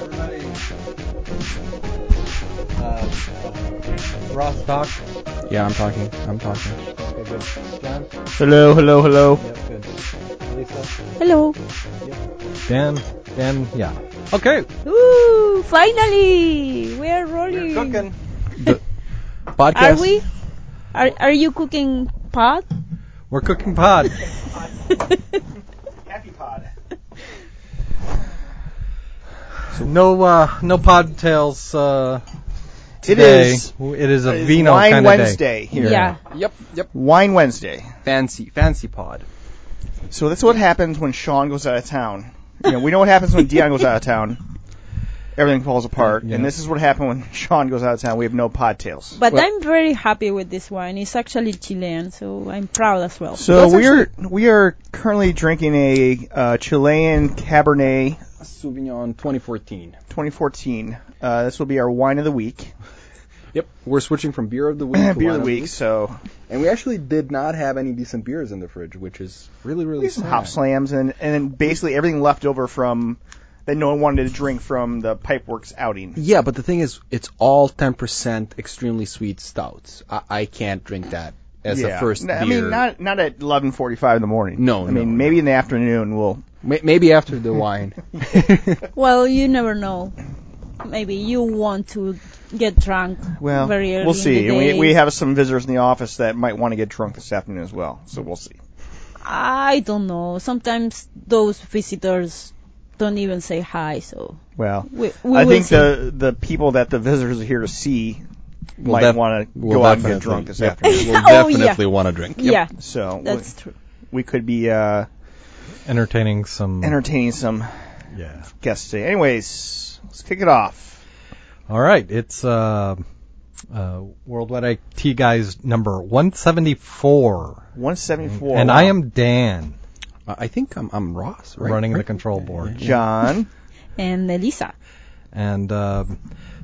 Everybody. Uh, Ross talk. Yeah, I'm talking. I'm talking. Okay, good. John. Hello, hello, hello. Yep, good. Lisa. Hello. Dan. Dan. Yeah. Okay. Ooh, finally, we're rolling. We're cooking. Podcast. Are we? Are Are you cooking pot? We're cooking pod. Happy pod. No, uh, no pod tails. Uh, today. is. It is a It is vino Wine kind of day. Wednesday here. Yeah. Yep. Yep. Wine Wednesday. Fancy. Fancy pod. So that's what happens when Sean goes out of town. You know, we know what happens when Dion goes out of town. Everything falls apart. Yeah. And this is what happened when Sean goes out of town. We have no pod tails. But Well- I'm very happy with this wine. It's actually Chilean, so I'm proud as well. So we are we are currently drinking a uh, Chilean Cabernet Sauvignon 2014. 2014. Uh, this will be our wine of the week, Yep. We're switching from beer of the week. to beer wine of the week. So And we actually did not have any decent beers in the fridge, which is really, really we some Hopslams and and then basically everything left over from that no one wanted to drink from the Pipeworks outing. Yeah, but the thing is, it's all 10% extremely sweet stouts. I, I can't drink that as yeah. a first beer. I mean, not not at 11:45 in the morning. No, I mean no, maybe in the afternoon we'll. Maybe after the wine. Well, you never know. Maybe you want to get drunk Well, very early we'll in see. the And we we have some visitors in the office that might want to get drunk this afternoon as well. So we'll see. I don't know. Sometimes those visitors don't even say hi, so Well, we, we I think see. the the people that the visitors are here to see We'll might def- want to we'll go out and get drunk this yep. afternoon. We'll Oh, yeah. definitely want to drink. Yep. Yeah, So that's true. we, we could be uh, Entertaining some. entertaining some yeah. guests today. Anyways, let's kick it off. All right. It's uh, uh, Worldwide IT Guys number 174. 174. And I am Dan, I think I'm, I'm Ross, right? running the control board. John. And Elisa. And uh,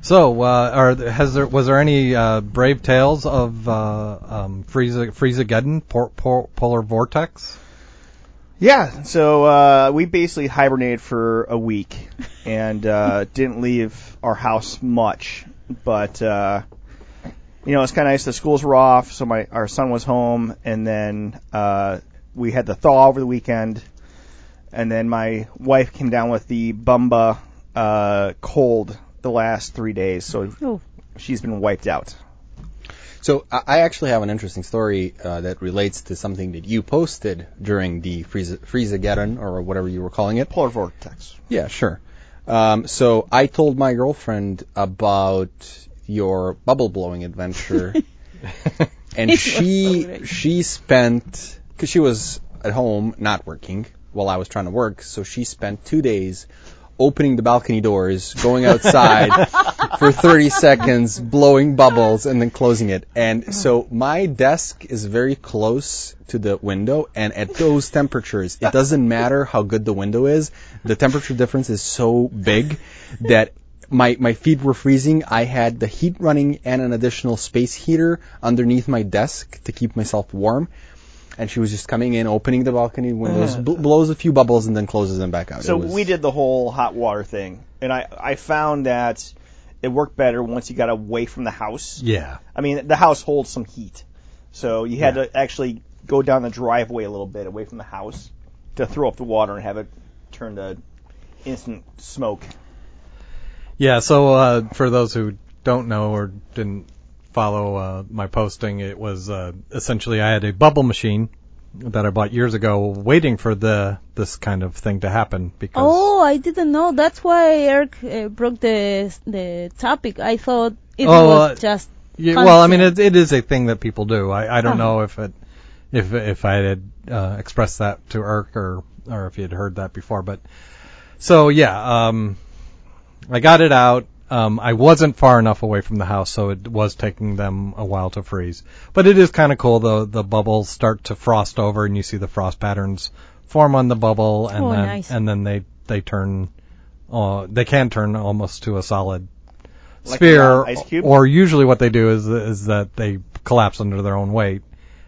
so, uh, are there, has there was there any uh, brave tales of uh, um, Frieza Friezageddon, por, por, polar vortex? Yeah, so uh, we basically hibernated for a week and uh, didn't leave our house much. But uh, you know, it's kind of nice. The schools were off, so my our son was home, and then uh, we had the thaw over the weekend, and then my wife came down with the bumba uh, cold the last three days, so Oh. she's been wiped out. So I I actually have an interesting story uh, that relates to something that you posted during the Frieza- Friezageddon or whatever you were calling it. Polar vortex. Yeah, sure. Um, so I told my girlfriend about your bubble blowing adventure, and It was so she she spent because she was at home not working while I was trying to work, so she spent two days opening the balcony doors, going outside for 30 seconds, blowing bubbles, and then closing it. And mm-hmm. so my desk is very close to the window, and at those temperatures, it doesn't matter how good the window is, the temperature difference is so big that my, my feet were freezing. I had the heat running and an additional space heater underneath my desk to keep myself warm. And she was just coming in, opening the balcony windows, bl- blows a few bubbles, and then closes them back out. So was- we did the whole hot water thing, and I I found that it worked better once you got away from the house. Yeah. I mean, the house holds some heat, so you had to actually go down the driveway a little bit away from the house to throw up the water and have it turn to instant smoke. Yeah, so uh, for those who don't know or didn't follow uh, my posting, it was uh, essentially I had a bubble machine that I bought years ago, waiting for the this kind of thing to happen because Oh, I didn't know. That's why Eric uh, broke the the topic. I thought it Oh, was uh, just. Yeah, well, I mean, it, it is a thing that people do. I, I don't Huh. know if it if if I had uh, expressed that to Eric or or if he had heard that before, but so yeah, um, I got it out. Um, I wasn't far enough away from the house, so it was taking them a while to freeze. But it is kind of cool. The the bubbles start to frost over, and you see the frost patterns form on the bubble, and Oh, then nice. and then they they turn. Uh, they can turn almost to a solid Like sphere, a ice cube? or usually what they do is is that they collapse under their own weight,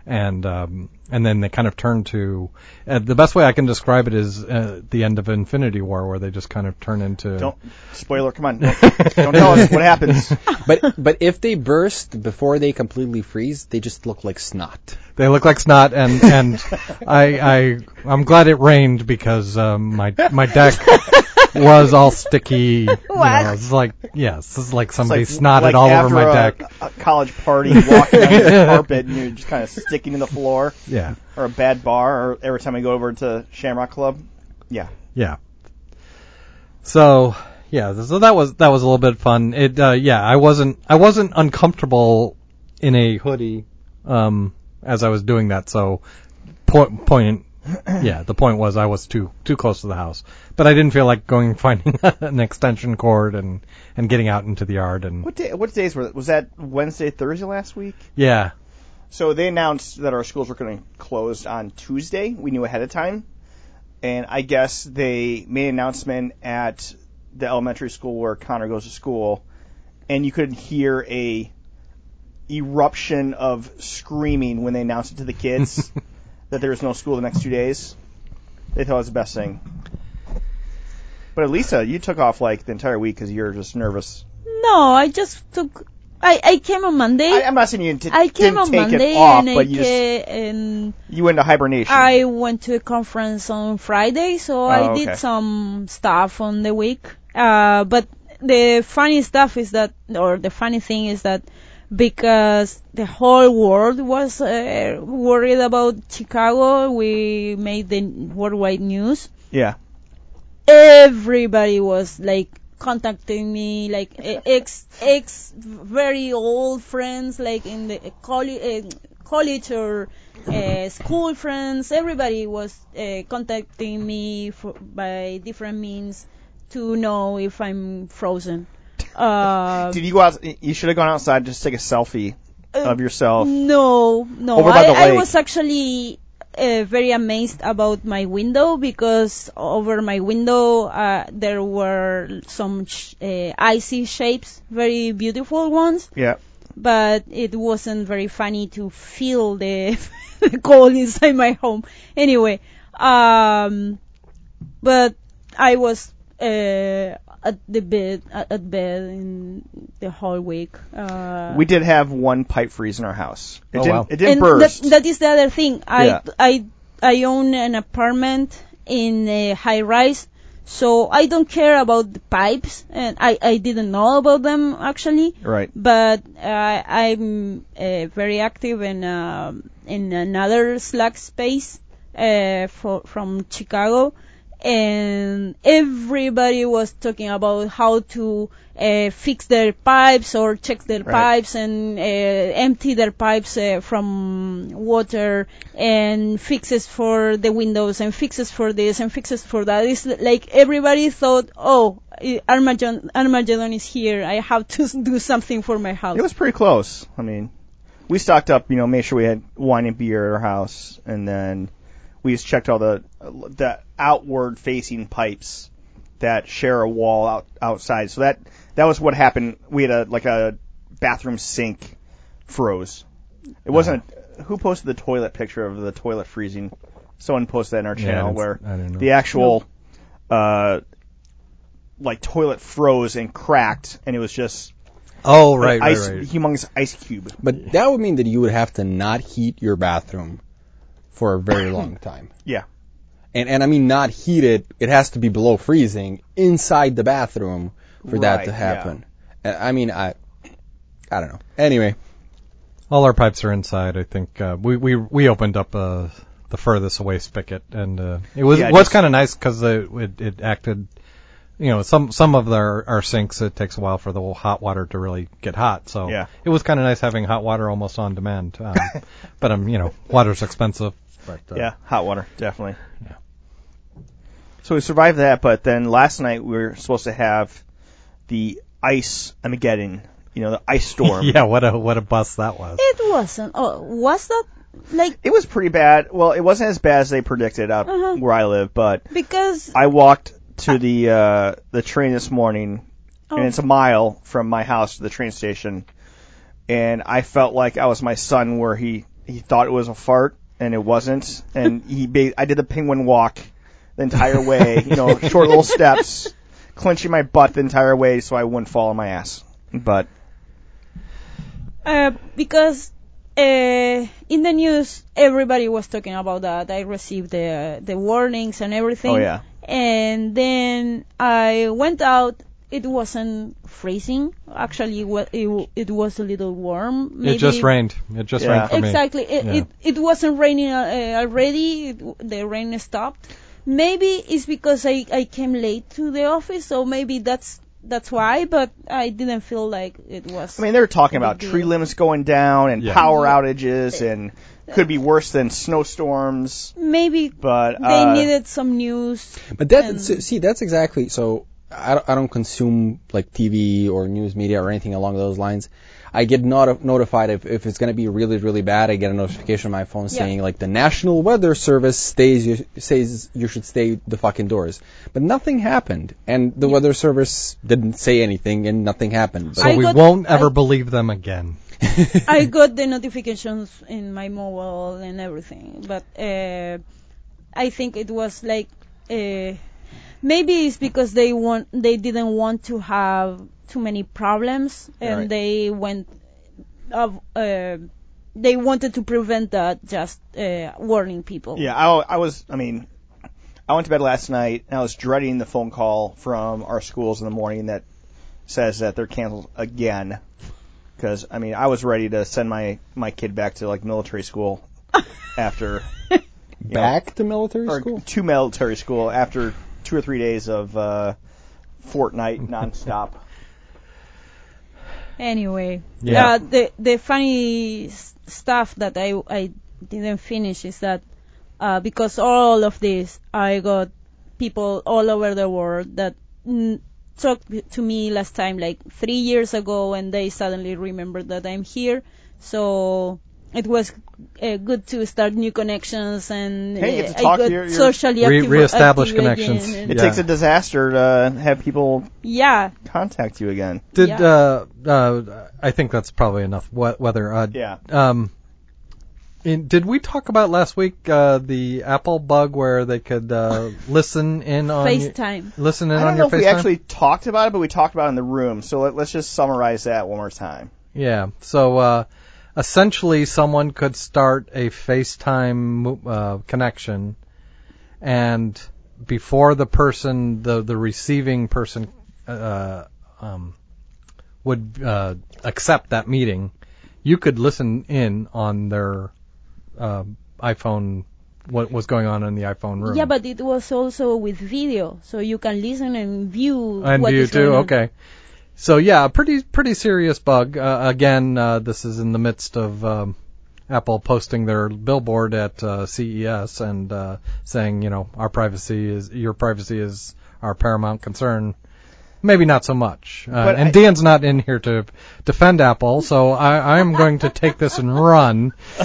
and um, and then they kind of turn to uh, the best way I can describe it is uh, the end of Infinity War, where they just kind of turn into Don't spoiler. Come on. Don't, don't tell us what happens. But but if they burst before they completely freeze, they just look like snot. they look like snot, and and I I I'm glad it rained because um, my my deck was all sticky. You What? know, it's like yes, it's like somebody It's like, snotted like all over my a, deck. A college party, walking on the carpet, and you're just kind of sticking to the floor, Yeah, or a bad bar, or every time I go over to Shamrock Club. Yeah. yeah. So yeah, so that was that was a little bit fun. It uh, yeah, I wasn't I wasn't uncomfortable in a hoodie um, as I was doing that. So point point yeah, the point was I was too too close to the house, but I didn't feel like going and finding an extension cord and and getting out into the yard and What day? What days were? Was that Wednesday, Thursday last week? yeah. So they announced that our schools were going to close on Tuesday. We knew ahead of time, and I guess they made an announcement at the elementary school where Connor goes to school, and you could hear a eruption of screaming when they announced it to the kids that there was no school the next two days. They thought it was the best thing. But Elisa, you took off like the entire week because you're just nervous. No, I just took. I I came on Monday. I, I'm not saying you I came didn't on take Monday it off, and I but you just and you went into hibernation. I went to a conference on Friday, so Oh, I okay. did some stuff on the week. Uh, but the funny stuff is that, or the funny thing is that, because the whole world was uh, worried about Chicago, we made the worldwide news. yeah. Everybody was like contacting me, like ex ex very old friends, like in the college, uh, college or uh, school friends. Everybody was uh, contacting me for, by different means to know if I'm frozen. Uh, Did you go out? You should have gone outside just take a selfie of yourself. No, no. Over by I, the I lake. was actually uh, very amazed about my window because over my window uh, there were some sh- uh, icy shapes, very beautiful ones, Yeah. but it wasn't very funny to feel the, the cold inside my home. Anyway, um, but I was uh, at the bed at, at bed in the whole week. Uh, We did have one pipe freeze in our house. It Oh, didn't. wow. It didn't and burst. That, that is the other thing. I Yeah. I I own an apartment in a high rise, so I don't care about the pipes, and I I didn't know about them actually. right. But uh, I'm uh, very active in um in another Slack space uh, for, from Chicago, and everybody was talking about how to uh, fix their pipes or check their Right. pipes and uh, empty their pipes uh, from water and fixes for the windows and fixes for this and fixes for that. It's like everybody thought, oh, Armageddon, Armageddon is here. I have to do something for my house. It was pretty close. I mean, we stocked up. You know, made sure we had wine and beer at our house, and then we just checked all the the outward facing pipes that share a wall out outside. So that that was what happened. We had a like a bathroom sink froze. It wasn't. Who posted the toilet picture of the toilet freezing? Someone posted that in our channel didn't- where I didn't know. the actual uh like toilet froze and cracked, and it was just Oh an right, right, ice, right. humongous ice cube. But that would mean that you would have to not heat your bathroom for a very long time. Yeah. And and I mean not heated, it. It has to be below freezing inside the bathroom for that Right, to yeah. happen. And I mean I I don't know. Anyway, All our pipes are inside. I think uh, we we we opened up uh, the furthest away spigot, and uh, it was Yeah, was just- kind of nice because it, it it acted. You know, some some of our our sinks it takes a while for the hot water to really get hot. So Yeah. it was kind of nice having hot water almost on demand. Um, but um, you know, water's expensive. But uh, Yeah, hot water, definitely. Yeah. So we survived that, but then last night we were supposed to have the ice Armageddon, you know, the ice storm. yeah, what a what a bust that was. It wasn't. Oh, was that like It was pretty bad. Well, it wasn't as bad as they predicted out Uh-huh. where I live, but because I walked to the uh, the train this morning, oh, and it's a mile from my house to the train station, and I felt like I was my son, where he he thought it was a fart and it wasn't, and he ba- I did the penguin walk the entire way, you know, short little steps, clenching my butt the entire way so I wouldn't fall on my ass. But Uh, because uh, in the news everybody was talking about that. I received the the warnings and everything. oh yeah, And then I went out. It wasn't freezing. Actually, wa- it, it was a little warm. Maybe It just rained. It just Yeah. rained for me. Exactly. It, Yeah. it it wasn't raining uh, uh, already. It, the rain stopped. Maybe it's because I I came late to the office, so maybe that's that's why. But I didn't feel like it was. I mean they were talking about deal. tree limbs going down and Yeah. power outages and could be worse than snowstorms. maybe But they uh, needed some news. But that see that's exactly so. I don't, I don't consume like TV or news media or anything along those lines. I get not- notified if, if it's going to be really really bad. I get a notification on my phone Yeah. saying like the National Weather Service stays you, says you should stay the fuck indoors. But nothing happened, and the Weather Service didn't say anything, and nothing happened. But So I we got- won't ever I- believe them again. I got the notifications in my mobile and everything, but uh, I think it was like uh, maybe it's because they want they didn't want to have too many problems and Right. they went of uh, they wanted to prevent that just uh, warning people. Yeah, I, I was. I mean, I went to bed last night and I was dreading the phone call from our schools in the morning that says that they're canceled again. Because I mean, I was ready to send my my kid back to like military school after back to military or school. to military school after two or three days of uh, Fortnite nonstop. Anyway, Yeah. uh, the the funny s- stuff that I I didn't finish is that uh, because all of this, I got people all over the world that mm, talked to me last time, like three years ago, and they suddenly remembered that I'm here. So it was uh, good to start new connections and Hey, you get uh, to talk I to got your- your- socially Re- active, reestablish active connections. again, It Yeah. takes a disaster to have people yeah, contact you again. Did Yeah. uh, uh, I think that's probably enough. What whether uh, Yeah. um, in, did we talk about last week uh, the Apple bug where they could uh, listen in on your- FaceTime. listen in on. I don't your know if we actually talked about it, but we talked about it in the room. So let, let's just summarize that one more time. Yeah. So uh, essentially, someone could start a FaceTime uh, connection, and before the person, the the receiving person, uh, um, would uh, accept that meeting, you could listen in on their uh, iPhone. What was going on in the iPhone room? Yeah, but it was also with video, so you can listen and view. and view too. Okay. So yeah, pretty pretty serious bug. Uh, again, uh, this is in the midst of um, Apple posting their billboard at uh, CES and uh, saying, you know, our privacy is your privacy is our paramount concern. Maybe not so much. Uh, and I- Dan's not in here to defend Apple, so I, I'm going to take this and run.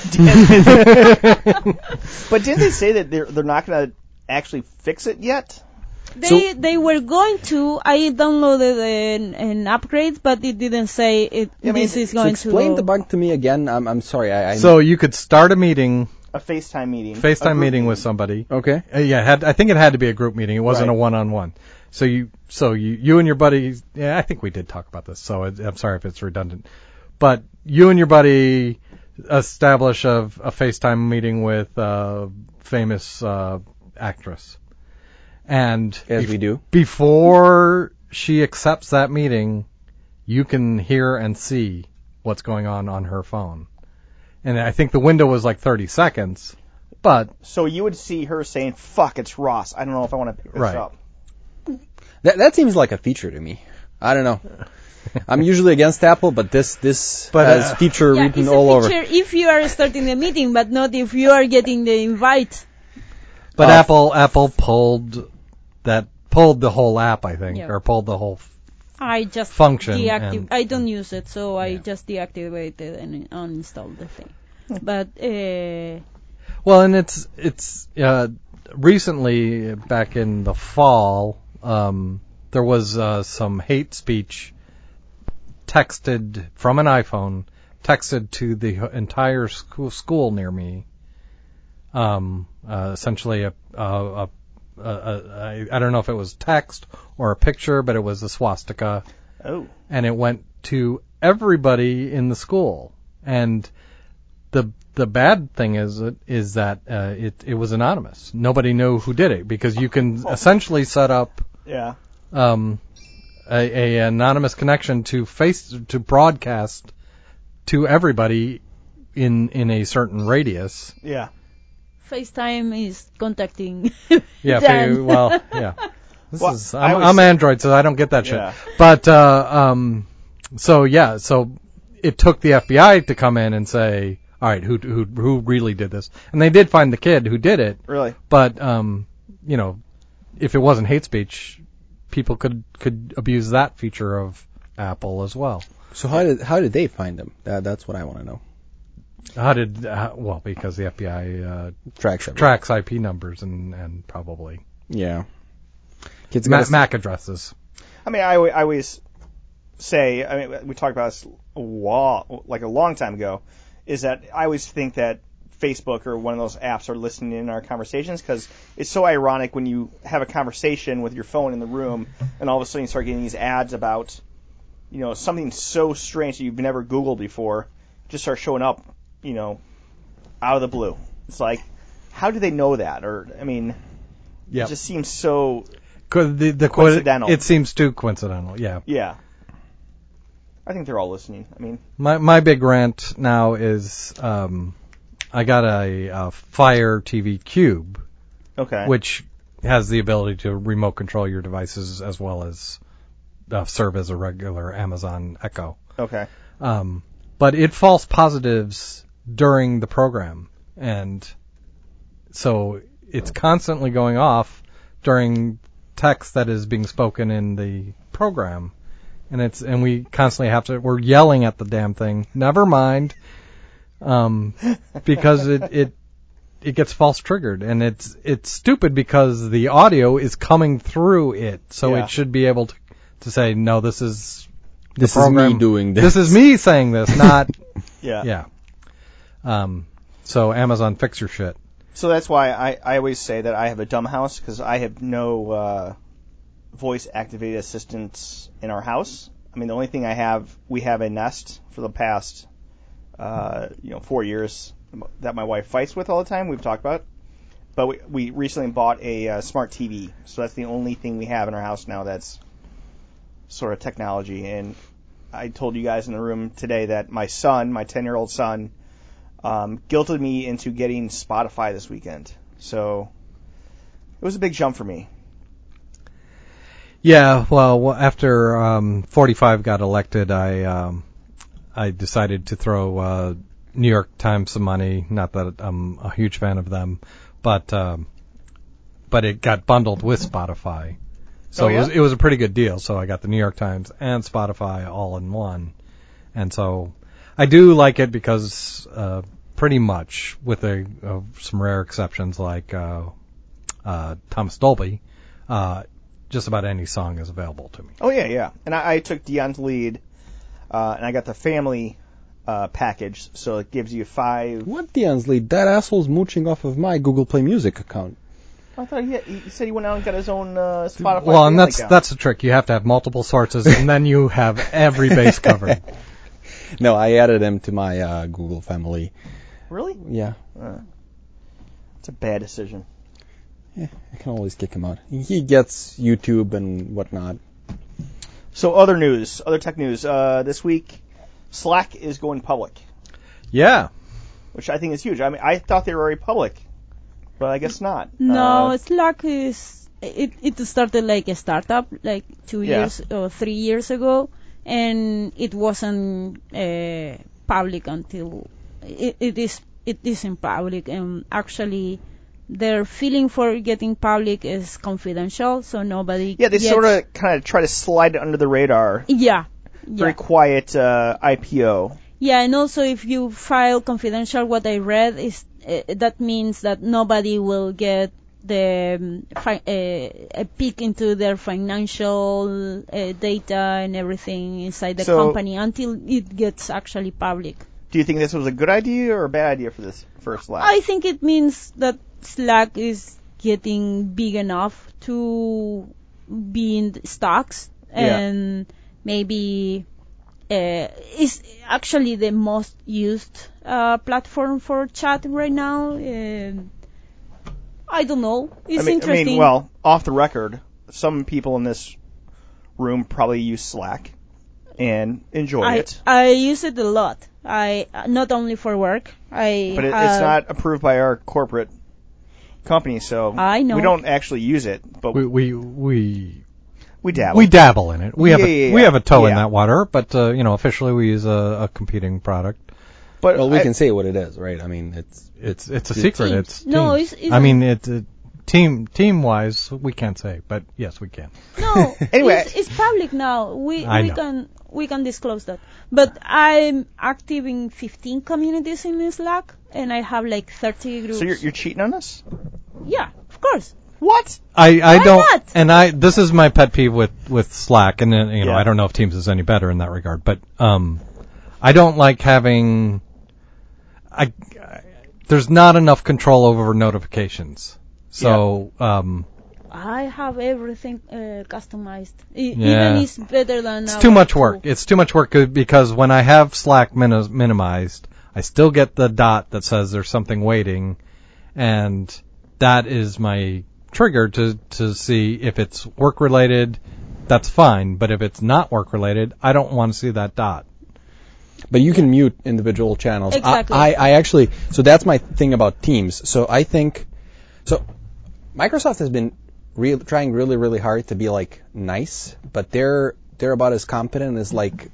But didn't they say that they're they're not going to actually fix it yet? They they were going to. I downloaded an, an upgrade, but it didn't say it. Yeah, I mean, this is So going explain to. the bug to me again. I'm I'm sorry. I, I So you could start a meeting, A FaceTime meeting. FaceTime group meeting with somebody. okay. Uh, yeah, had, I think it had to be a group meeting. It wasn't Right. a one-on-one. So you, so you, you and your buddy. Yeah, I think we did talk about this. So it, I'm sorry if it's redundant, but you and your buddy establish a, a FaceTime meeting with a famous uh, actress, and As bef- we do. before she accepts that meeting, you can hear and see what's going on on her phone. And I think the window was like 30 seconds, but So you would see her saying, "Fuck, it's Ross. I don't know if I want to pick this Right. up." That that seems like a feature to me. I don't know. I'm usually against Apple, but this this But, has uh, feature yeah, written it's all a over. if you are starting the meeting, but not if you are getting the invite. But Uh, Apple Apple pulled that pulled the whole app, I think, Yeah. or pulled the whole. I just Function deactiv- and- I don't use it, so I just deactivated and uninstalled the thing. But uh, Well, and it's it's uh, recently back in the fall, um, there was uh, some hate speech texted from an iPhone texted to the entire school, school near me. Um, uh, essentially a, a, a, a, a I, I don't know if it was text or a picture, but it was a swastika, Oh. and it went to everybody in the school. And the the bad thing is it is that uh, it it was anonymous. Nobody knew who did it because you can essentially set up Yeah. um, a, a anonymous connection to face to broadcast to everybody in in a certain radius. Yeah. FaceTime is contacting. Yeah, them. fa- well, yeah. This Well, is I I'm, I'm Android, so I don't get that shit. Yeah. shit. But uh, um, so yeah, so it took the FBI to come in and say, all right, who who who really did this? And they did find the kid who did it, Really. but um, you know, if it wasn't hate speech, people could could abuse that feature of Apple as well. So how did how did they find him? That, that's what I want to know. How did uh, well because the FBI uh, Tracks. everything. tracks IP numbers and and probably Yeah. Kids Ma- MAC addresses. I mean, I, I always say, I mean, we talked about this a while, like a long time ago, is that I always think that Facebook or one of those apps are listening in our conversations because it's so ironic when you have a conversation with your phone in the room and all of a sudden you start getting these ads about, you know, something so strange that you've never Googled before just start showing up, you know, out of the blue. It's like, how do they know that? Or, I mean, Yeah, it just seems so, the, the Coincidental. It seems too coincidental. Yeah. yeah. I think they're all listening. I mean, My my big rant now is um, I got a, a Fire TV Cube, okay. which has the ability to remote control your devices as well as uh, serve as a regular Amazon Echo. Okay. Um, but it false positives during the program, and so it's constantly going off during text that is being spoken in the program, and it's and we constantly have to we're yelling at the damn thing. Never mind, um, because it it it gets false triggered, and it's it's stupid because the audio is coming through it, so Yeah. it should be able to to say no, this is the This is me program- doing this. this is me saying this, not Yeah. yeah. Um, so Amazon, fix your shit. So that's why I, I always say that I have a dumb house because I have no uh, voice activated assistants in our house. I mean, the only thing I have, we have a Nest for the past, uh, you know, four years that my wife fights with all the time. We've talked about, but we, we recently bought a uh, smart TV, so that's the only thing we have in our house now that's sort of technology. And I told you guys in the room today that my son, my 10 year old son, um, guilted me into getting Spotify this weekend. So it was a big jump for me. Yeah, well, after um, 45 got elected, I um, I decided to throw uh, New York Times some money. Not that I'm a huge fan of them, but um, but it got bundled with Spotify, so Oh, it was it was a pretty good deal. So I got the New York Times and Spotify all in one, and so I do like it because uh, pretty much, with a uh, some rare exceptions like uh, uh, Thomas Dolby. Uh, just about any song is available to me. Oh yeah, yeah. And I, I took Dion's lead, uh, and I got the family uh, package, so it gives you five. What Dion's lead? That asshole's mooching off of my Google Play Music account. I thought he, he said he went out and got his own uh, Spotify. well, and that's account. that's the trick. You have to have multiple sources, and then you have every base covered. No, I added him to my uh, Google family. Really. Yeah, It's a bad decision. Yeah, I can always kick him out. He gets YouTube and whatnot. So other news, other tech news. Uh, this week, Slack is going public, Yeah, which I think is huge. I mean, I thought they were already public, but I guess not. No, Uh, Slack is it. It started like a startup, like two Yeah. years or three years ago, and it wasn't uh, public until it, it is. It isn't public, and actually, their feeling for getting public is confidential, so nobody. yeah, they sort of kind of try to slide it under the radar. Yeah. Very Yeah. quiet uh, IPO. Yeah, and also if you file confidential, what I read is uh, that means that nobody will get the um, fi- uh, a peek into their financial uh, data and everything inside the So- company until it gets actually public. Do you think this was a good idea or a bad idea for this first Slack? I think it means that Slack is getting big enough to be in stocks Yeah. and maybe uh, is actually the most used uh, platform for chat right now. Um I don't know. It's I mean, I mean, well, off the record, some people in this room probably use Slack and enjoy I, it, I use it a lot. I not only for work. I but it, have- it's not approved by our corporate company, so I know. we don't actually use it, but We we, we we dabble. we dabble in it. We have Yeah, a, yeah, we have a toe in that water, but uh, you know officially we use a, a competing product. but Well, we I- can say what it is, right? I mean, it's It's it's a It's secret. Teams. It's No, Teams. it's- it's I a- mean it uh, team team wise we can't say, but yes we can. No, Anyway. it's, it's public now. We I we know. can we can disclose that. But I'm active in 15 communities in Slack, and I have like 30 groups. so you're, you're cheating on us? yeah, of course. What? I, I Why don't, not? and I this is my pet peeve with with Slack, and then, you know I don't know if Teams is any better in that regard, but um, I don't like having, I, I there's not enough control over notifications, so um, I have everything uh, customized. E- Yeah. Even it's better than it's too much tool. work. It's too much work because when I have Slack min- minimized, I still get the dot that says there's something waiting, and that is my trigger to to see if it's work related. That's fine, but if it's not work related, I don't want to see that dot. But you can mute individual channels. I- Exactly. I, I actually, so that's my thing about Teams. So I think, so Microsoft has been real, trying really, really hard to be like nice, but they're they're about as competent as like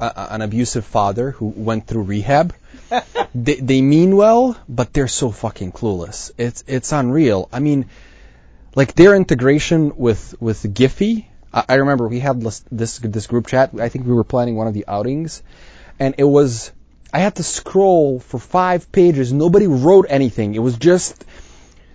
a- an abusive father who went through rehab. they, they mean well, but they're so fucking clueless. It's it's unreal. I mean, like their integration with with Giphy. I, I remember we had this, this this group chat. I think we were planning one of the outings, and it was I had to scroll for five pages. Nobody wrote anything. It was just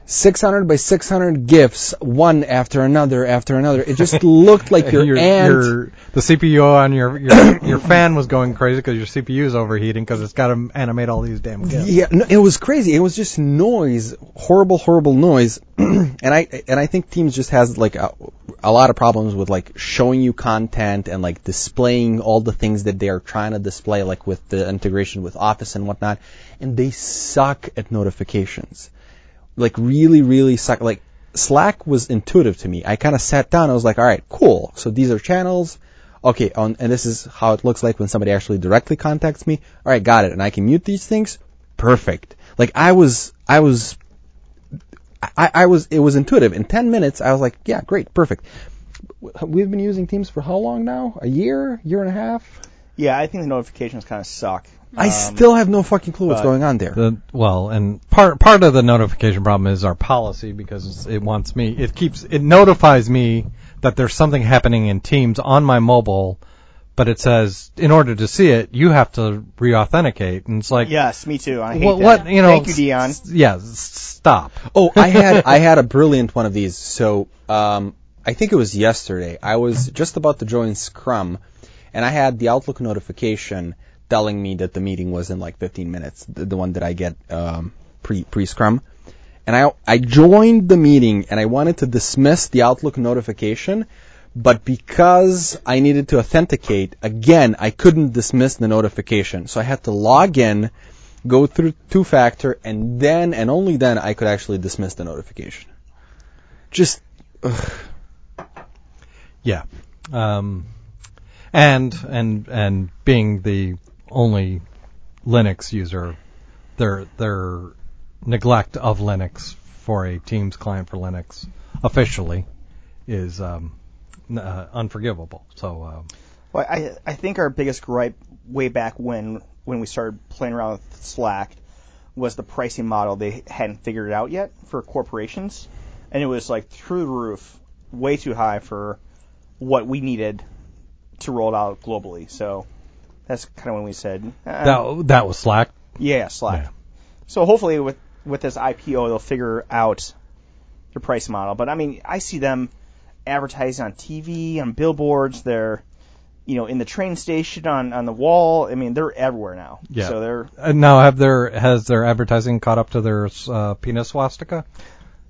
600 by 600 gifs, one after another after another. It just looked like your, aunt. your- the CPU on your your, your fan was going crazy because your CPU is overheating because it's got to animate all these damn gifs. Yeah, no, it was crazy. It was just noise, horrible, horrible noise. and I and I think Teams just has like a, a lot of problems with like showing you content and like displaying all the things that they are trying to display, like with the integration with Office and whatnot. And they suck at notifications. Like really, really suck. Like Slack was intuitive to me. I kind of sat down. I was like, all right, cool. So these are channels. Okay, on, and this is how it looks like when somebody actually directly contacts me. All right, got it. And I can mute these things. Perfect. Like I was, I was, I, I was, it was intuitive. In 10 minutes, I was like, yeah, great, perfect. We've been using Teams for how long now? A year, year and a half? Yeah, I think the notifications kind of suck. I Um, still have no fucking clue what's but- going on there. The, well, and part part of the notification problem is our policy because it wants me. It keeps it notifies me that there's something happening in Teams on my mobile, but it says in order to see it, you have to re-authenticate, and it's like, Yes, me too. I hate what, that. what you know? Thank you, Dion. s- Yeah, s- stop. Oh, I had I had a brilliant one of these. So um, I think it was yesterday. I was just about to join Scrum, and I had the Outlook notification telling me that the meeting was in like 15 minutes. The, the one that I get um, pre pre Scrum, and I I joined the meeting and I wanted to dismiss the Outlook notification. But because I needed to authenticate, again, I couldn't dismiss the notification. So I had to log in, go through two factor, and then and only then I could actually dismiss the notification. Just ugh. Yeah. Um, and and and being the only Linux user, their their neglect of Linux for a Teams client for Linux officially is um, uh, unforgivable. So um, Well, I I think our biggest gripe way back when when we started playing around with Slack was the pricing model. They hadn't figured it out yet for corporations, and it was like through the roof, way too high for what we needed to roll it out globally. So that's kind of when we said, uh, that that was Slack. yeah, Slack. Yeah. So hopefully with with this IPO they'll figure out their price model. But I mean, I see them advertising on TV, on billboards. They're you know, in the train station, on on the wall. I mean, they're everywhere now. Yeah. So they're Uh, now, have their has their advertising caught up to their uh, penis swastika?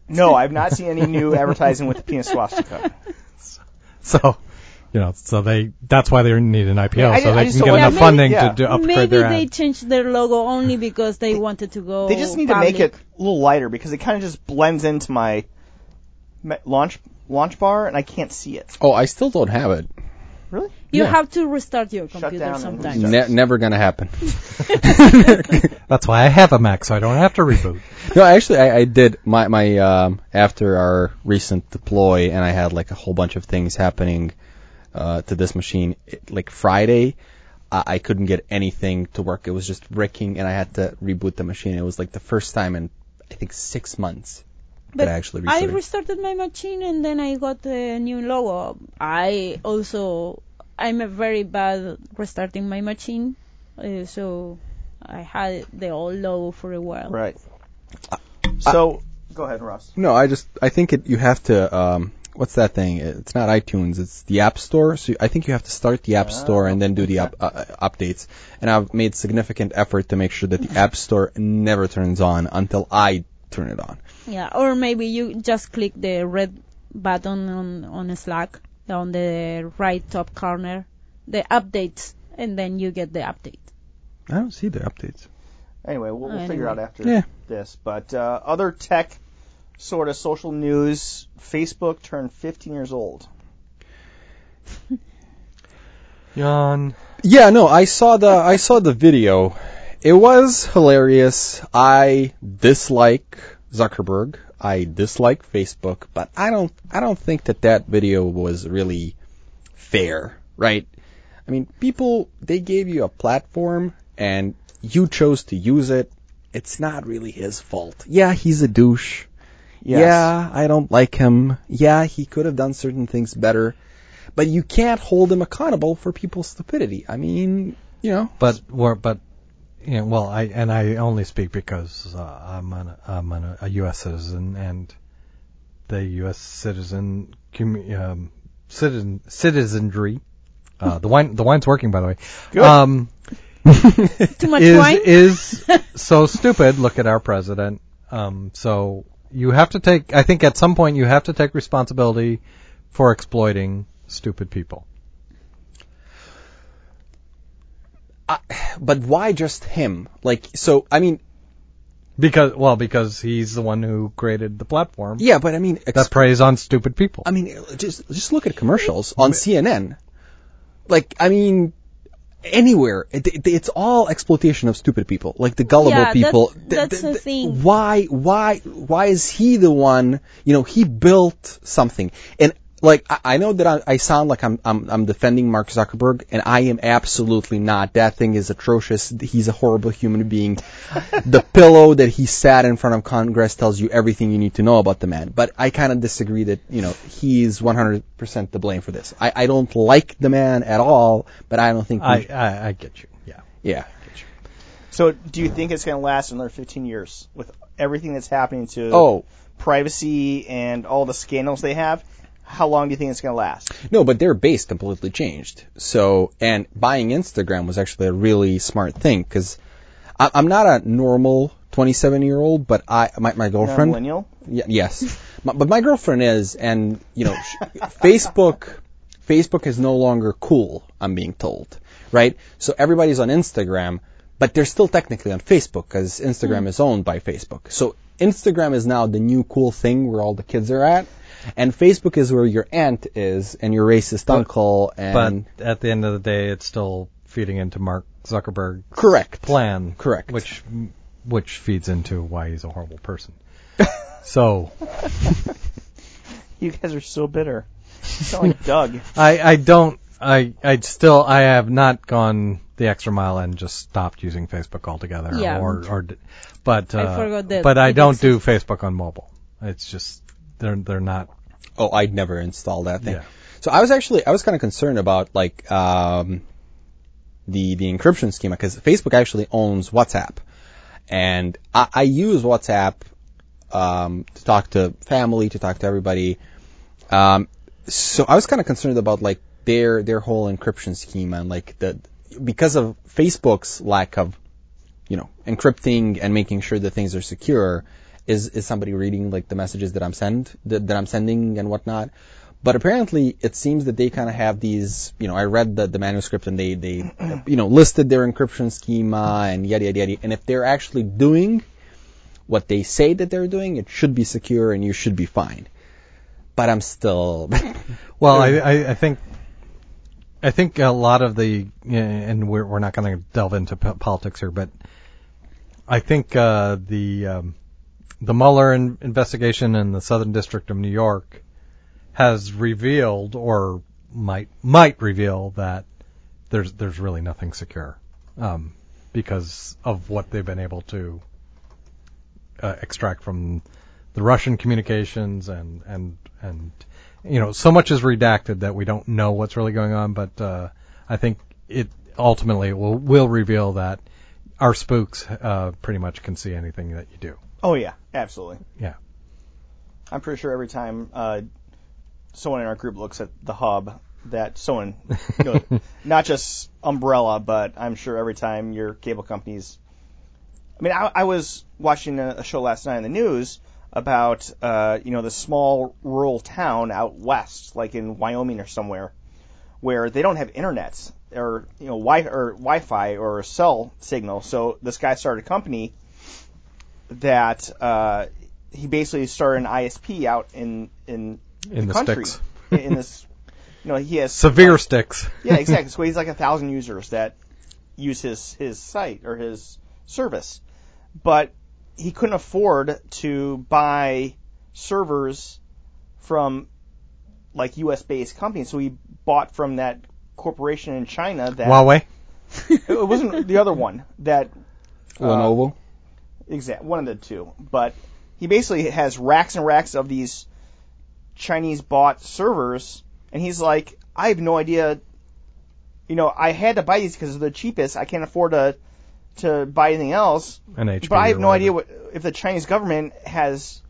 no, I've not seen any new advertising with the penis swastika. So, you know, so they that's why they need an IPO Yeah, so I they just can get enough Yeah, funding maybe- to, to upgrade Maybe their they changed their logo only because they wanted to go. They just need to make it a little lighter because it kind of just blends into my launch launch bar, and I can't see it. Oh, I still don't have it. Really? You Yeah. have to restart your computer sometimes. Ne- never gonna happen. That's why I have a Mac, so I don't have to reboot. No, actually, I, I did my my um, after our recent deploy, and I had like a whole bunch of things happening uh, to this machine. It, like Friday, I, I couldn't get anything to work. It was just bricking, and I had to reboot the machine. It was like the first time in I think six months But that I actually I restarted. restarted my machine and then I got the new logo. I also I'm a very bad restarting my machine, uh, so I had the old logo for a while. Right. So go ahead, Ross. no, I just I think it you have to. Um, what's that thing? It's not iTunes. It's the App Store. So I think you have to start the App Store and then do the up, uh, uh, updates. And I've made significant effort to make sure that the App Store never turns on until I turn it on. Yeah, or maybe you just click the red button on on Slack on the right top corner, the updates, and then you get the update. I don't see the updates. Anyway, we'll, we'll figure Anyway. out after Yeah. this. But uh, other tech sort of social news: Facebook turned 15 years old. Yawn. Yeah, no, I saw the I saw the video. It was hilarious. I dislike Zuckerberg. I dislike Facebook, but I don't I don't think that that video was really fair, right? I mean, people they gave you a platform and you chose to use it. It's not really his fault. Yeah, he's a douche. Yes. Yeah, I don't like him. Yeah, he could have done certain things better. But you can't hold him accountable for people's stupidity. I mean, you know. But we're but you know, well, I and I only speak because uh, I'm an, I'm an, a U.S. citizen and the U.S. citizen um, citizen citizenry. Uh, the wine the wine's working by the way. Good. Um, Too much is wine? is so stupid. Look at our president. Um, so you have to take. I think at some point you have to take responsibility for exploiting stupid people. But why just him? Like, so, I mean, Because well, because he's the one who created the platform yeah, but I mean, ex- that preys on stupid people. I mean, just just look at commercials on CNN. Like, I mean, anywhere, it, it- it's all exploitation of stupid people, like the gullible Yeah, that's- people. that's the thing. Why, why, why is he the one? You know, he built something, and like I, I know that I, I sound like I'm, I'm I'm defending Mark Zuckerberg, and I am absolutely not. That thing is atrocious. He's a horrible human being. the pillow that he sat in front of Congress tells you everything you need to know about the man. But I kind of disagree that you know he is 100% to blame for this. I, I don't like the man at all, but I don't think we I, I I get you. Yeah. yeah. So do you think it's going to last another 15 years with everything that's happening to Oh privacy and all the scandals they have? How long do you think it's going to last? no, but their base completely changed. So and buying Instagram was actually a really smart thing because I'm not a normal 27 year old, but I my, my girlfriend. millennial? Yeah, yes, My- but my girlfriend is, and you know, Facebook, Facebook is no longer cool. I'm being told, right? So everybody's on Instagram, but they're still technically on Facebook because Instagram hmm. is owned by Facebook. So Instagram is now the new cool thing where all the kids are at, and Facebook is where your aunt is and your racist But- uncle But and at the end of the day, it's still feeding into Mark Zuckerberg's correct. plan. Correct. Which which feeds into why he's a horrible person. so You guys are so bitter. You sound like Doug. I I don't I I still I have not gone the extra mile and just stopped using Facebook altogether. Yeah. Or or d- but I uh, forgot that but I don't do Facebook on mobile. It's just they're they're not. Oh, I'd never install that thing. Yeah. So I was actually I was kind of concerned about like um, the the encryption schema because Facebook actually owns WhatsApp, and I, I use WhatsApp um, to talk to family, to talk to everybody. Um, so I was kind of concerned about like their their whole encryption scheme and like the because of Facebook's lack of you know encrypting and making sure that things are secure is is somebody reading like the messages that I'm send that, that I'm sending and whatnot. But apparently, it seems that they kind of have these. You know, I read the, the manuscript and they they you know listed their encryption schema and yada yada yada. And if they're actually doing what they say that they're doing, it should be secure and you should be fine. But I'm still. Well, I, I, I think I think a lot of the and we're we're not going to delve into politics here, but I think uh, the um, the Mueller in- investigation in the Southern District of New York has revealed, or might might reveal, that there's there's really nothing secure um, because of what they've been able to uh, extract from the Russian communications and and and you know so much is redacted that we don't know what's really going on. But uh, I think it ultimately will will reveal that our spooks uh, pretty much can see anything that you do. Oh yeah, absolutely. Yeah. I'm pretty sure every time uh, someone in our group looks at the hub, that someone, you know, not just Umbrella, but I'm sure every time your cable companies. I mean, I, I was watching a, a show last night on the news about, uh, you know, the small rural town out west, like in Wyoming or somewhere, where they don't have internet or you know wi or Wi-Fi or cell signal. So this guy started a company that uh, he basically started an ISP out in in, In the country sticks. in this. You know, he has Severe sticks. yeah, exactly. So he's like a thousand users that use his his site or his service, but he couldn't afford to buy servers from like U.S. based companies, so he bought from that corporation in China that Huawei. it wasn't the other one that Lenovo. Exact one of the two, but he basically has racks and racks of these Chinese bought servers, and he's like, I have no idea. You know, I had to buy these because they're the cheapest. I can't afford to to buy anything else. And HP. But I have no idea what if the Chinese government has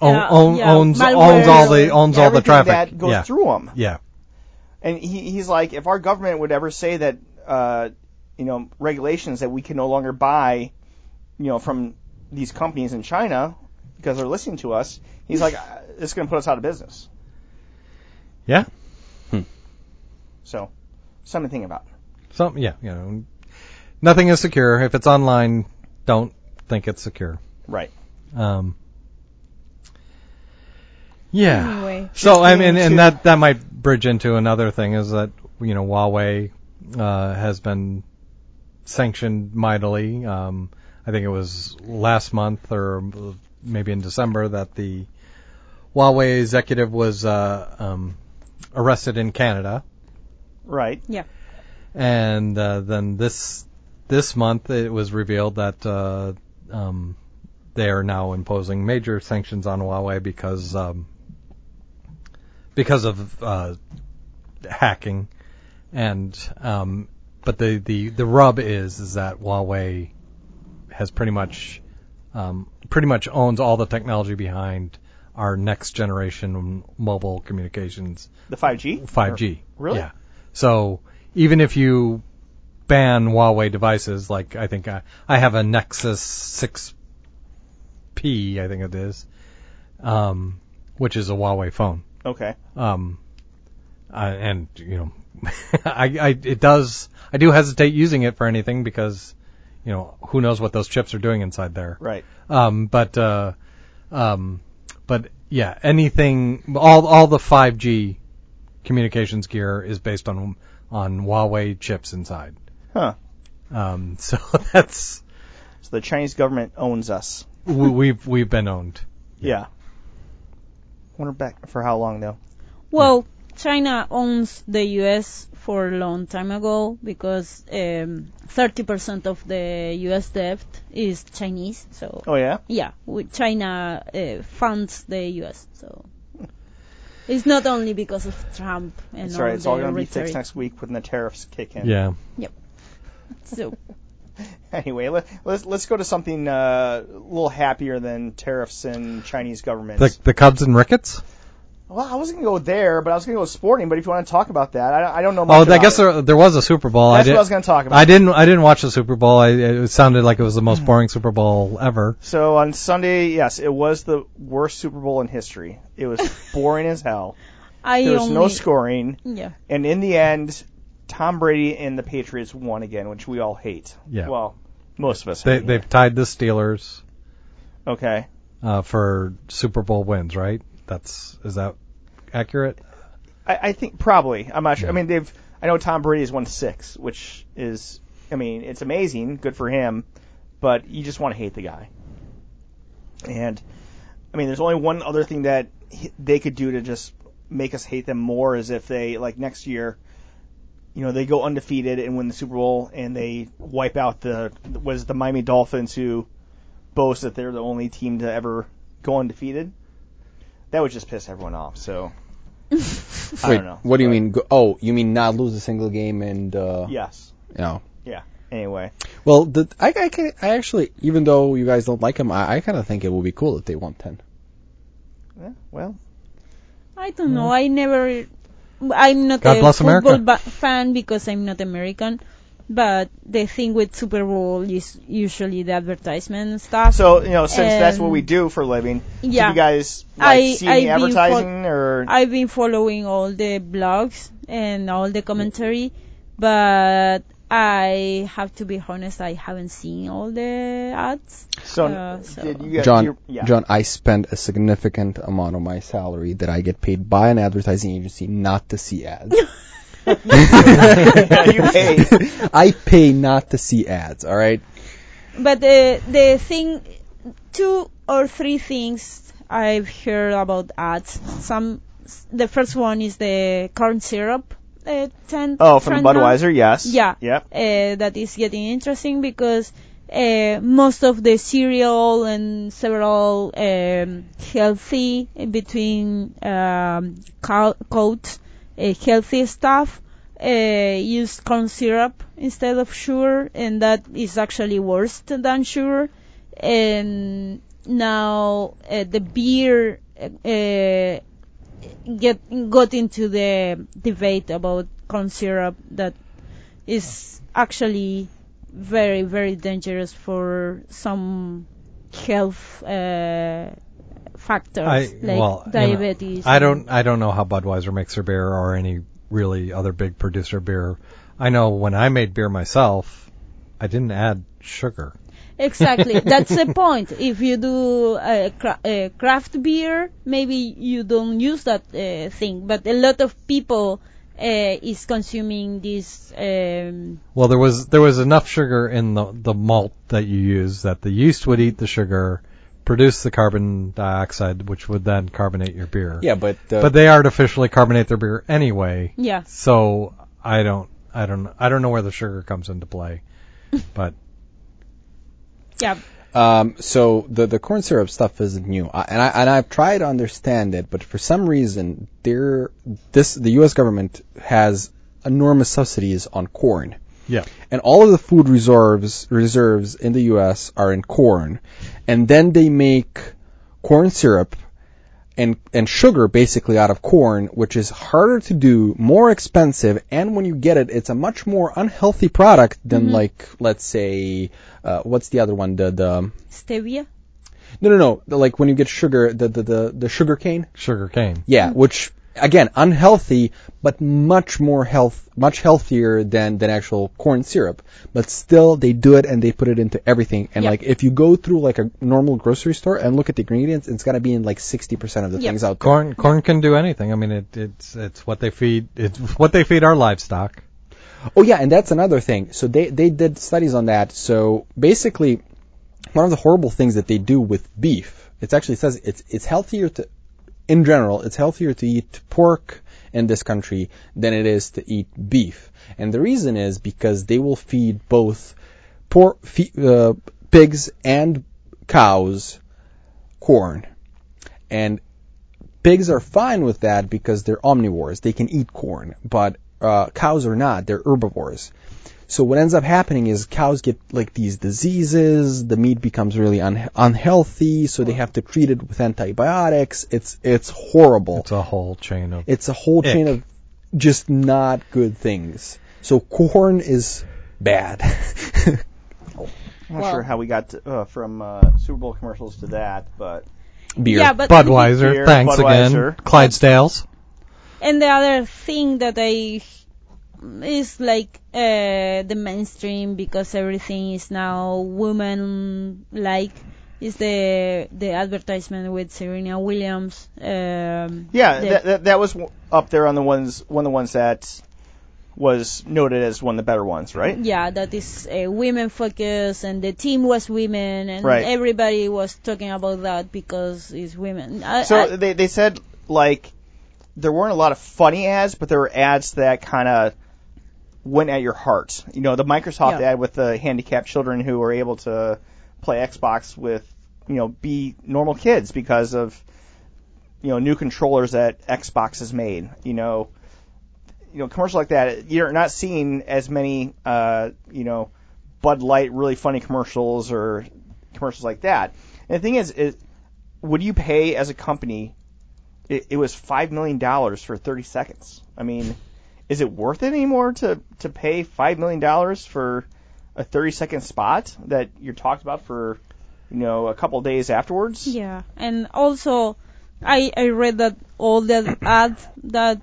Own- Yeah, own- yeah, owns malware. owns all the owns all the traffic. that goes yeah. through them. Yeah. And he, he's like, if our government would ever say that, uh, you know, regulations that we can no longer buy, you know, from these companies in China because they're listening to us, he's like, uh, it's going to put us out of business. Yeah. So, something to think about. Some yeah, you know, nothing is secure. If it's online, don't think it's secure. Right. Um, yeah. Anyway. So I mean, to- and that that might bridge into another thing is that you know Huawei uh, has been sanctioned mightily. Um, I think it was last month or maybe in December that the Huawei executive was uh, um, arrested in Canada. Right. Yeah. And uh, then this this month it was revealed that uh, um, they are now imposing major sanctions on Huawei because um, because of uh, hacking, and um, but the, the the rub is is that Huawei has pretty much um, pretty much owns all the technology behind our next generation mobile communications The 5G? 5G. Really? Yeah. So even if you ban Huawei devices, like I think I, I have a Nexus 6P, I think it is, um, which is a Huawei phone. Okay. Um, I, and you know, I, I it does I do hesitate using it for anything because you know who knows what those chips are doing inside there. Right. Um, but uh, um, but yeah, anything, all all the 5G communications gear is based on on Huawei chips inside. Huh. Um, so that's So the Chinese government owns us. we, we've we've been owned. Yeah. Wonder back for how long though. Well, China owns the U.S. for a long time ago because um, 30% of the U.S. debt is Chinese. So Oh yeah. yeah, we- China uh, funds the U.S. So it's not only because of Trump and That's all right. It's the all going to be fixed next week when the tariffs kick in. Yeah. Yep. So Anyway, let, let's let's go to something uh, a little happier than tariffs and Chinese government. The the Cubs and Ricketts. Well, I wasn't gonna go there, but I was gonna go sporting. But if you want to talk about that, I, I don't know much. Oh, I guess it. there, there was a Super Bowl. That's I did, what I was gonna talk about. I didn't. I didn't watch the Super Bowl. I, it sounded like it was the most boring Super Bowl ever. So on Sunday, yes, it was the worst Super Bowl in history. It was boring as hell. I There was only no scoring, yeah. and in the end, Tom Brady and the Patriots won again, which we all hate. Yeah. Well, most of us. They hate. they've tied the Steelers okay. uh, for Super Bowl wins, right? That's is that accurate? I, I think probably. I'm not sure. Yeah. I mean, they've. I know Tom Brady has won six, which is. I mean, it's amazing. Good for him. But you just want to hate the guy. And I mean, there's only one other thing that he- they could do to just make us hate them more is if they like next year. You know, they go undefeated and win the Super Bowl, and they wipe out the was the Miami Dolphins who boast that they're the only team to ever go undefeated. That would just piss everyone off. So I Wait, don't know. what do you mean? Go, oh, you mean not lose a single game and uh, Yes. you know. Anyway, Well, the, I, I, can, I actually, even though you guys don't like him, I, I kind of think it would be cool if they won ten. yeah, well, I don't know. I never. I'm not God a bless football America. ba- fan because I'm not American. But the thing with Super Bowl is usually the advertisement stuff. so you know, since that's what we do for a living, yeah, do you guys like I- see any I've been fol- advertising or? I've been following all the blogs and all the commentary, but I have to be honest, I haven't seen all the ads. so, uh, so- did you John, you- yeah. John, I spend a significant amount of my salary that I get paid by an advertising agency not to see ads. Yeah, you pay. I pay not to see ads. All right. But the the thing, two or three things I've heard about ads. Some, the first one is the corn syrup. Uh, ten Oh, from the now. Budweiser, yes. Yeah. Yep. uh, that is getting interesting because uh, most of the cereal and several um, healthy in between um, co- coats, healthy stuff uh, use corn syrup instead of sugar, and that is actually worse than sugar. And now uh, the beer uh, get got into the debate about corn syrup that is actually very very dangerous for some health uh, factors I like well, you know, diabetes. I don't I don't know how Budweiser makes their beer or any really other big producer beer. I know when I made beer myself, I didn't add sugar. Exactly. That's the point. If you do a, cra- craft beer, maybe you don't use that uh, thing. But a lot of people uh, is consuming this. Um, Well, there was there was enough sugar in the the malt that you use that the yeast would eat the sugar, produce the carbon dioxide, which would then carbonate your beer. Yeah, but uh, But they artificially carbonate their beer anyway. yeah. So I don't I don't I don't know where the sugar comes into play. But Yeah. Um, so the the corn syrup stuff isn't new, I, and I and I've tried to understand it, but for some reason, there this the U.S. government has enormous subsidies on corn, yeah. and all of the food reserves reserves in the U.S. are in corn, and then they make corn syrup and and sugar basically out of corn, which is harder to do, more expensive, and when you get it, it's a much more unhealthy product than like let's say uh, what's the other one the the Stevia. no no no the, like when you get sugar the the the, the sugar cane Sugar cane. yeah which again unhealthy but much more health much healthier than than actual corn syrup but still they do it and they put it into everything and Yeah. like if you go through like a normal grocery store and look at the ingredients it's got to be in like 60% of the Yeah. things out there Corn corn can do anything. I mean it, it's it's what they feed it's what they feed our livestock. Oh yeah, and that's another thing. So they they did studies on that. So basically, one of the horrible things that they do with beef, it actually says it's it's healthier to, in general, it's healthier to eat pork in this country than it is to eat beef. And the reason is because they will feed both fe- uh, pigs and cows corn, and pigs are fine with that because they're omnivores. They can eat corn, but uh, cows are not. They're herbivores. So what ends up happening is cows get like these diseases. The meat becomes really un- unhealthy, so they have to treat it with antibiotics. It's it's horrible. It's a whole chain of. It's a whole chain of just not good things. So corn is bad. I'm not Well- sure how we got to, uh, from uh, Super Bowl commercials to that, but Beer. Yeah, but Budweiser, Beer, thanks Budweiser. again. Clydesdales. And the other thing that I is like uh, the mainstream because everything is now woman like is the the advertisement with Serena Williams. Um, yeah, that, that that was up there on the ones one of the ones that was noted as one of the better ones, right? yeah, that is a women focus, and the team was women, and Right. everybody was talking about that because it's women. I, So I- they they said like there weren't a lot of funny ads, but there were ads that kind of went at your heart. You know, the Microsoft Yeah. ad with the handicapped children who were able to play Xbox with, you know, be normal kids because of you know new controllers that Xbox has made. You know, you know commercials like that. You're not seeing as many, uh, you know, Bud Light really funny commercials or commercials like that. And the thing is, is would you pay as a company? It, it was five million dollars for 30 seconds. I mean, is it worth it anymore to to pay five million dollars for a 30 second spot that you're talked about for you know a couple days afterwards? Yeah, and also I I read that all the ads that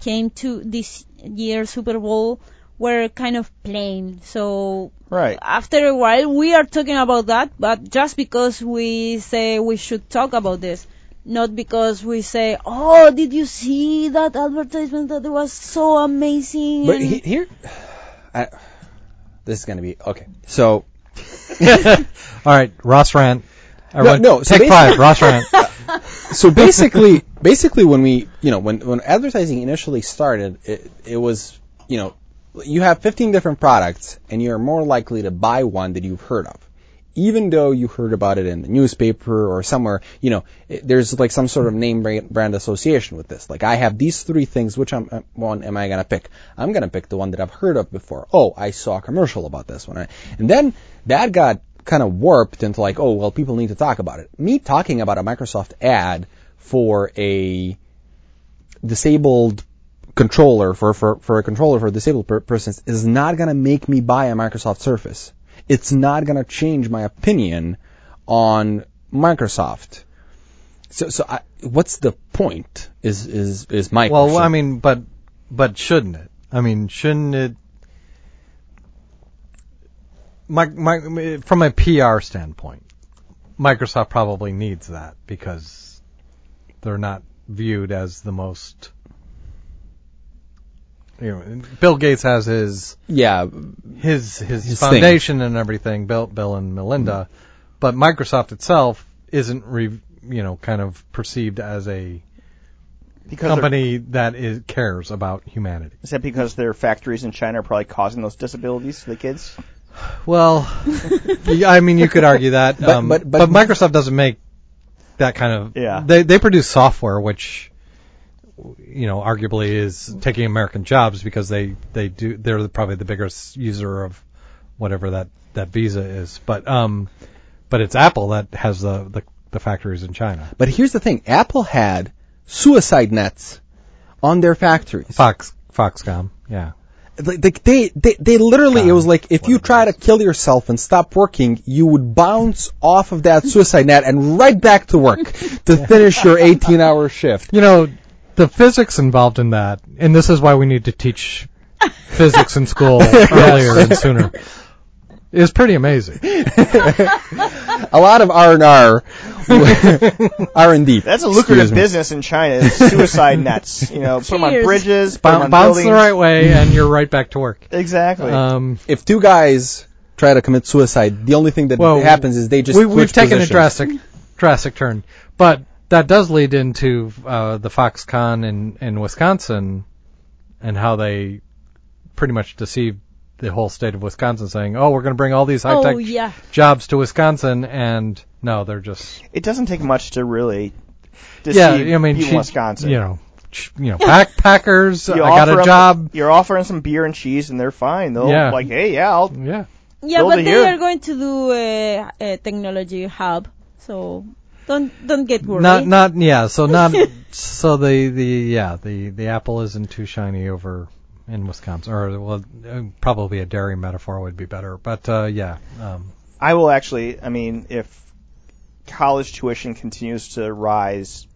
came to this year Super Bowl were kind of plain. So Right. after a while we are talking about that, but just because we say we should talk about this, not because we say, "Oh, did you see that advertisement that it was so amazing?" But he, here, I, this is gonna be okay. So All right, Ross rant. Everyone, no, so take five. Ross rant. so basically, basically, when we, you know, when when advertising initially started, it, it was, you know, you have 15 different products, and you're more likely to buy one that you've heard of, even though you heard about it in the newspaper or somewhere. You know, there's like some sort of name brand, association with this. Like, I have these three things. Which I'm, uh, one am I gonna pick? I'm gonna pick the one that I've heard of before. Oh, I saw a commercial about this one, and then that got kind of warped into like, oh, well, people need to talk about it. Me talking about a Microsoft ad for a disabled controller for, for, for a controller for disabled per- person is not going to make me buy a Microsoft Surface. It's not going to change my opinion on Microsoft. So, so I, what's the point? Is is is my Well, question. I mean, but but shouldn't it? I mean, shouldn't it? My, my, from a PR standpoint, Microsoft probably needs that because they're not viewed as the most. You know, Bill Gates has his yeah, his his, His foundation and everything, Bill Bill and Melinda, but Microsoft itself isn't re, you know kind of perceived as a Because company that is cares about humanity. is that because their factories in China are probably causing those disabilities to the kids? Well, I mean, you could argue that, But- um, but- but, but- Microsoft doesn't make that kind of. Yeah. They they produce software which, you know, arguably is taking American jobs because they they do they're probably the biggest user of whatever that that Visa is. But um, but it's Apple that has the the, the factories in China. but here's the thing: Apple had suicide nets on their factories. Fox Foxconn, yeah. like they, they, they, they literally, it was like if you try to kill yourself and stop working, you would bounce off of that suicide net and right back to work to finish your 18 hour shift. You know, the physics involved in that, and this is why we need to teach physics in school earlier and sooner, is pretty amazing. A lot of R&R, R&D. That's a lucrative business in China. Is suicide nets. You know, put them on Cheers. bridges, put 'em Boun on bounce buildings. the right way, and you're right back to work. Exactly. Um, If two guys try to commit suicide, the only thing that well, happens is they just we, switch we've taken positions. a drastic, drastic turn, but that does lead into uh, the Foxconn in in Wisconsin, and how they pretty much deceived the whole state of Wisconsin, saying, "Oh, we're going to bring all these high tech oh yeah, jobs to Wisconsin," and no, they're just it doesn't take much to really deceive yeah. I mean, people she- in Wisconsin. You know, you know, backpackers. You I got a a 'em- job. You're offering some beer and cheese, and they're fine. They'll Yeah. like, hey, yeah, I'll. Yeah. Yeah, but they here. are going to do a, a technology hub, so don't don't get worried. Not not yeah. So not so the the yeah the the apple isn't too shiny over in Wisconsin, or well, uh, probably a dairy metaphor would be better. But uh, yeah, um, I will actually. I mean, if college tuition continues to rise,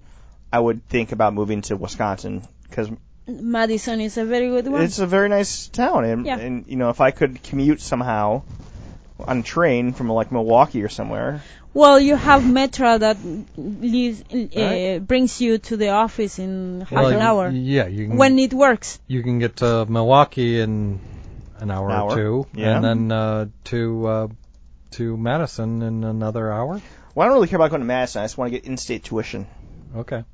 I would think about moving to Wisconsin because Madison is a very good one. it's a very nice town, and, Yeah. and you know, if I could commute somehow on a train from like Milwaukee or somewhere, well, you have Metra that leaves, uh, Right. brings you to the office in half well, an hour Yeah, you can when it works. you can get to Milwaukee in an hour, An hour, or two, yeah. and then uh, to uh, to Madison in another hour. well, I don't really care about going to Madison. I just want to get in-state tuition. Okay.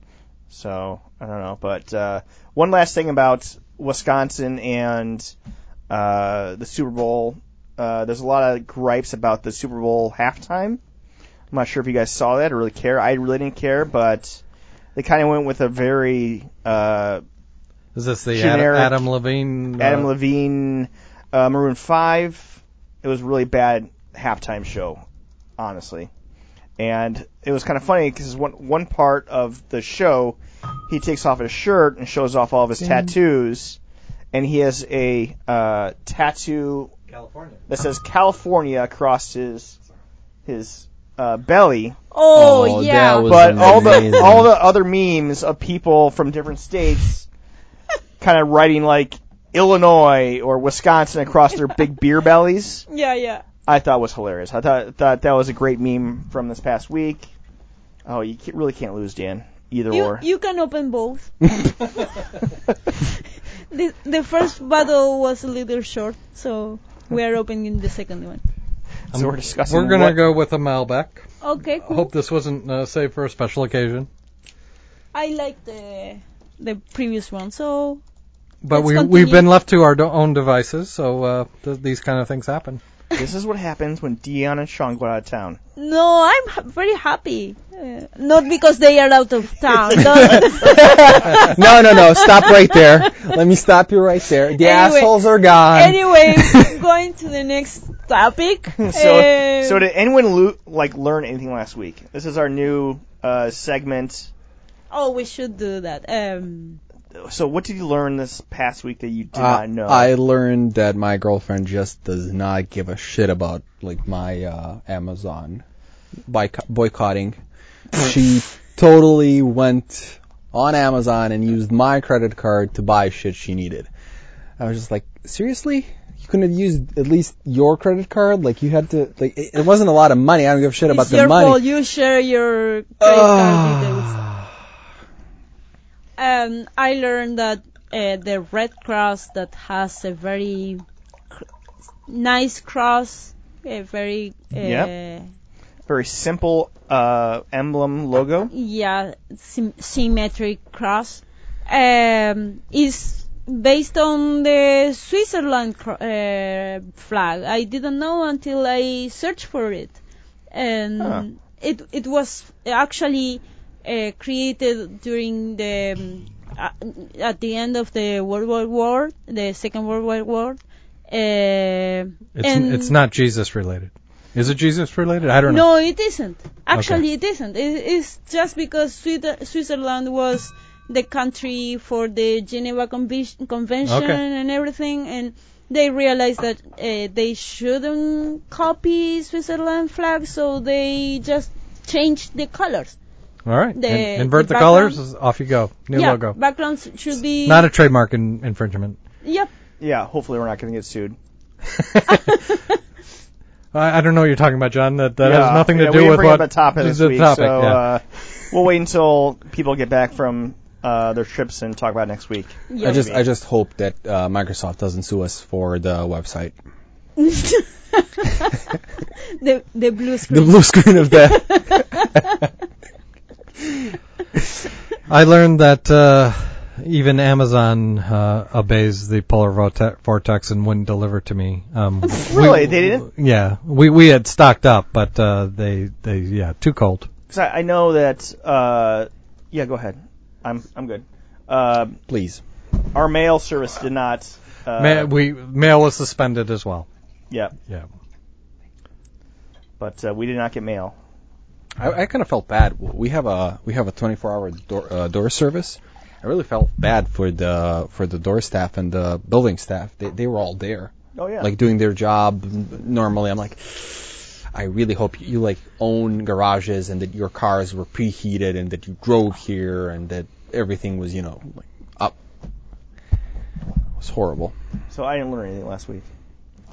So I don't know, but uh, one last thing about Wisconsin and uh, the Super Bowl. Uh, there's a lot of gripes about the Super Bowl halftime. I'm not sure if you guys saw that or really care. I really didn't care, but they kind of went with a very uh, Is this the Adam, Generic Adam Levine? uh, Adam Levine, uh, Maroon Five. It was really bad halftime show, honestly. And it was kind of funny because one one part of the show, he takes off his shirt and shows off all of his tattoos, and he has a uh, tattoo California. that says California across his his uh, belly. Oh, Oh, yeah. that was- But all the all the other memes of people from different states kind of writing like Illinois or Wisconsin across their big beer bellies, yeah, yeah. I thought was hilarious. I thought thought that was a great meme from this past week. Oh, you ca- really can't lose, Dan. Either You, or. you can open both. the, the first battle was a little short, so we are opening the second one. So we're discussing. We're gonna what- go with a Malbec. Okay, I cool. hope this wasn't uh, saved for a special occasion. I like the the previous one, so But Let's we continue. we've been left to our do- own devices, so uh, th- these kind of things happen. This is what happens when Dion and Sean go out of town. no, I'm ha- very happy. Uh, not because they are out of town. No, no, no. Stop right there. Let me stop you right there. The Anyway- assholes are gone. anyway, going to the next topic. So, Uh, so did anyone lo- like learn anything last week? This is our new uh, segment. oh, we should do that. Um, So, what did you learn this past week that you did Uh, not know? I learned that my girlfriend just does not give a shit about like my uh, Amazon boyco- boycotting. she totally went on Amazon and used my credit card to buy shit she needed. I was just like, seriously? You couldn't have used at least your credit card? Like you had to like it, it wasn't a lot of money. I don't give a shit about it's the your money. fault. You share your credit card details. Um, I learned that uh, the Red Cross that has a very cr- nice cross, a very uh, Yep. Very simple uh, emblem logo. yeah sym- symmetric cross um, is based on the Switzerland cro- uh, flag. I didn't know until I searched for it, and Huh. it it was actually uh, created during the um, uh, at the end of the World War War, the Second World War. Uh, It's and it's not Jesus related. Is it Jesus related? I don't know. no, it isn't. Actually, it isn't. It, it's just because Switzerland Switzerland was the country for the Geneva Convi- Convention Okay. and everything, and they realized that uh, they shouldn't copy Switzerland flag, so they just changed the colors. All right. The- In- invert the the, colors. Off you go. New yeah, logo. backgrounds should be Not a trademark in- infringement. Yep. Yeah, hopefully we're not going to get sued. I, I don't know what you're talking about, John. That that Yeah, has nothing to yeah, do we didn't with bring what up the topic this week, topic, so yeah. uh, we'll wait until people get back from uh, their trips and talk about it next week. I just I just hope that uh, Microsoft doesn't sue us for the website. the the blue screen. The blue screen of death. I learned that uh, even Amazon uh, obeys the polar vortex and wouldn't deliver to me. Um, Really? we- They didn't? Yeah, we we had stocked up, but uh, they they yeah too cold. 'Cause I, I know that. Uh, yeah, go ahead. I'm I'm good. Uh, Please. our mail service did not. Uh, Ma- we mail was suspended as well. yeah, Yeah. but uh, we did not get mail. I, I kind of felt bad. We have a we have a 24-hour door, uh, door service. I really felt bad for the for the door staff and the building staff. They they were all there, Oh yeah. like doing their job normally. I'm like, I really hope you like own garages and that your cars were preheated and that you drove here and that everything was you know like up. It was horrible. so I didn't learn anything last week.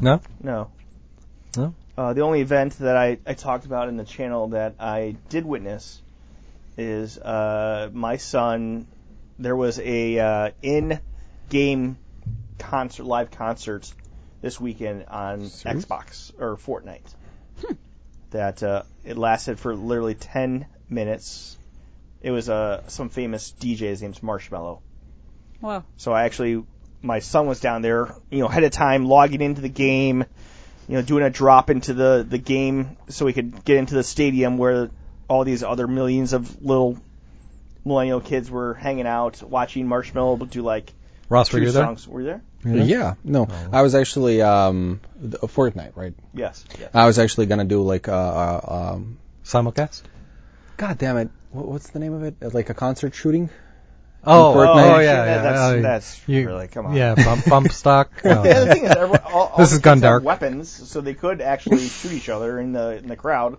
No. No. No? Uh, the only event that I, I talked about in the channel that I did witness is uh, my son. There was a uh, in-game concert, live concert this weekend on Serious? Xbox or Fortnite. that uh, it lasted for literally 10 minutes. It was uh, some famous DJ. His name's Marshmello. Wow. So I actually, my son was down there, you know, ahead of time, logging into the game, you know, doing a drop into the the game so we could get into the stadium where all these other millions of little millennial kids were hanging out, watching Marshmello do like Ross, were you there? songs. Were you there? Yeah, no, Oh. I was actually um th- Fortnite, right? Yes. yes. I was actually gonna do like uh, uh um Simulcast? God damn it! What, what's the name of it? Uh, Like a concert shooting? Oh, Fortnite? oh, yeah, That- yeah. that's- oh, that's you- really- come on. Yeah, bump, bump stock. Oh, yeah, the thing is, everyone, all, all This the is kids have Gundar. weapons, so they could actually shoot each other in the in the crowd.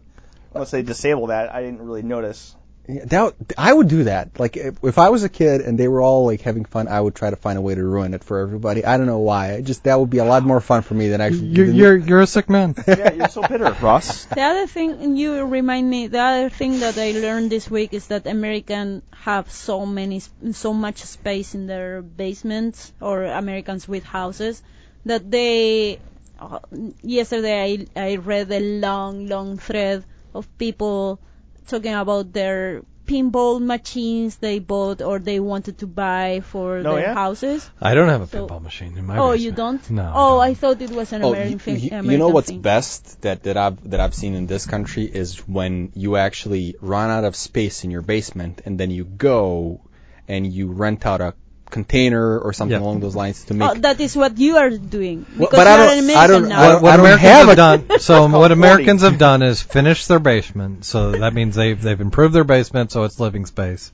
Unless they disable that, I didn't really notice. Yeah, that, I would do that. Like if, if I was a kid and they were all like having fun, I would try to find a way to ruin it for everybody. I don't know why. I just that would be a lot more fun for me than actually. You're, you're, you're a sick man. Yeah, you're so bitter, Ross. The other thing you remind me, the other thing that I learned this week is that Americans have so many, so much space in their basements, or Americans with houses, that they. Uh, yesterday I I read a long, long thread of people talking about their pinball machines they bought or they wanted to buy for Oh, their yeah? houses. I don't have a So- pinball machine in my Oh, basement. you don't? No. Oh, I I thought it was an Oh, American thing. you- you know what's thing. best that, that I've that I've seen in this country is when you actually run out of space in your basement and then you go and you rent out a container or something Yeah. along those lines to make. Oh, that is what you are doing because but I you are don't- an I don't- now. I what, don't- don't Americans have have done, so what Americans hoarding. have done is finish their basement. So that means they've they've improved their basement so it's living space,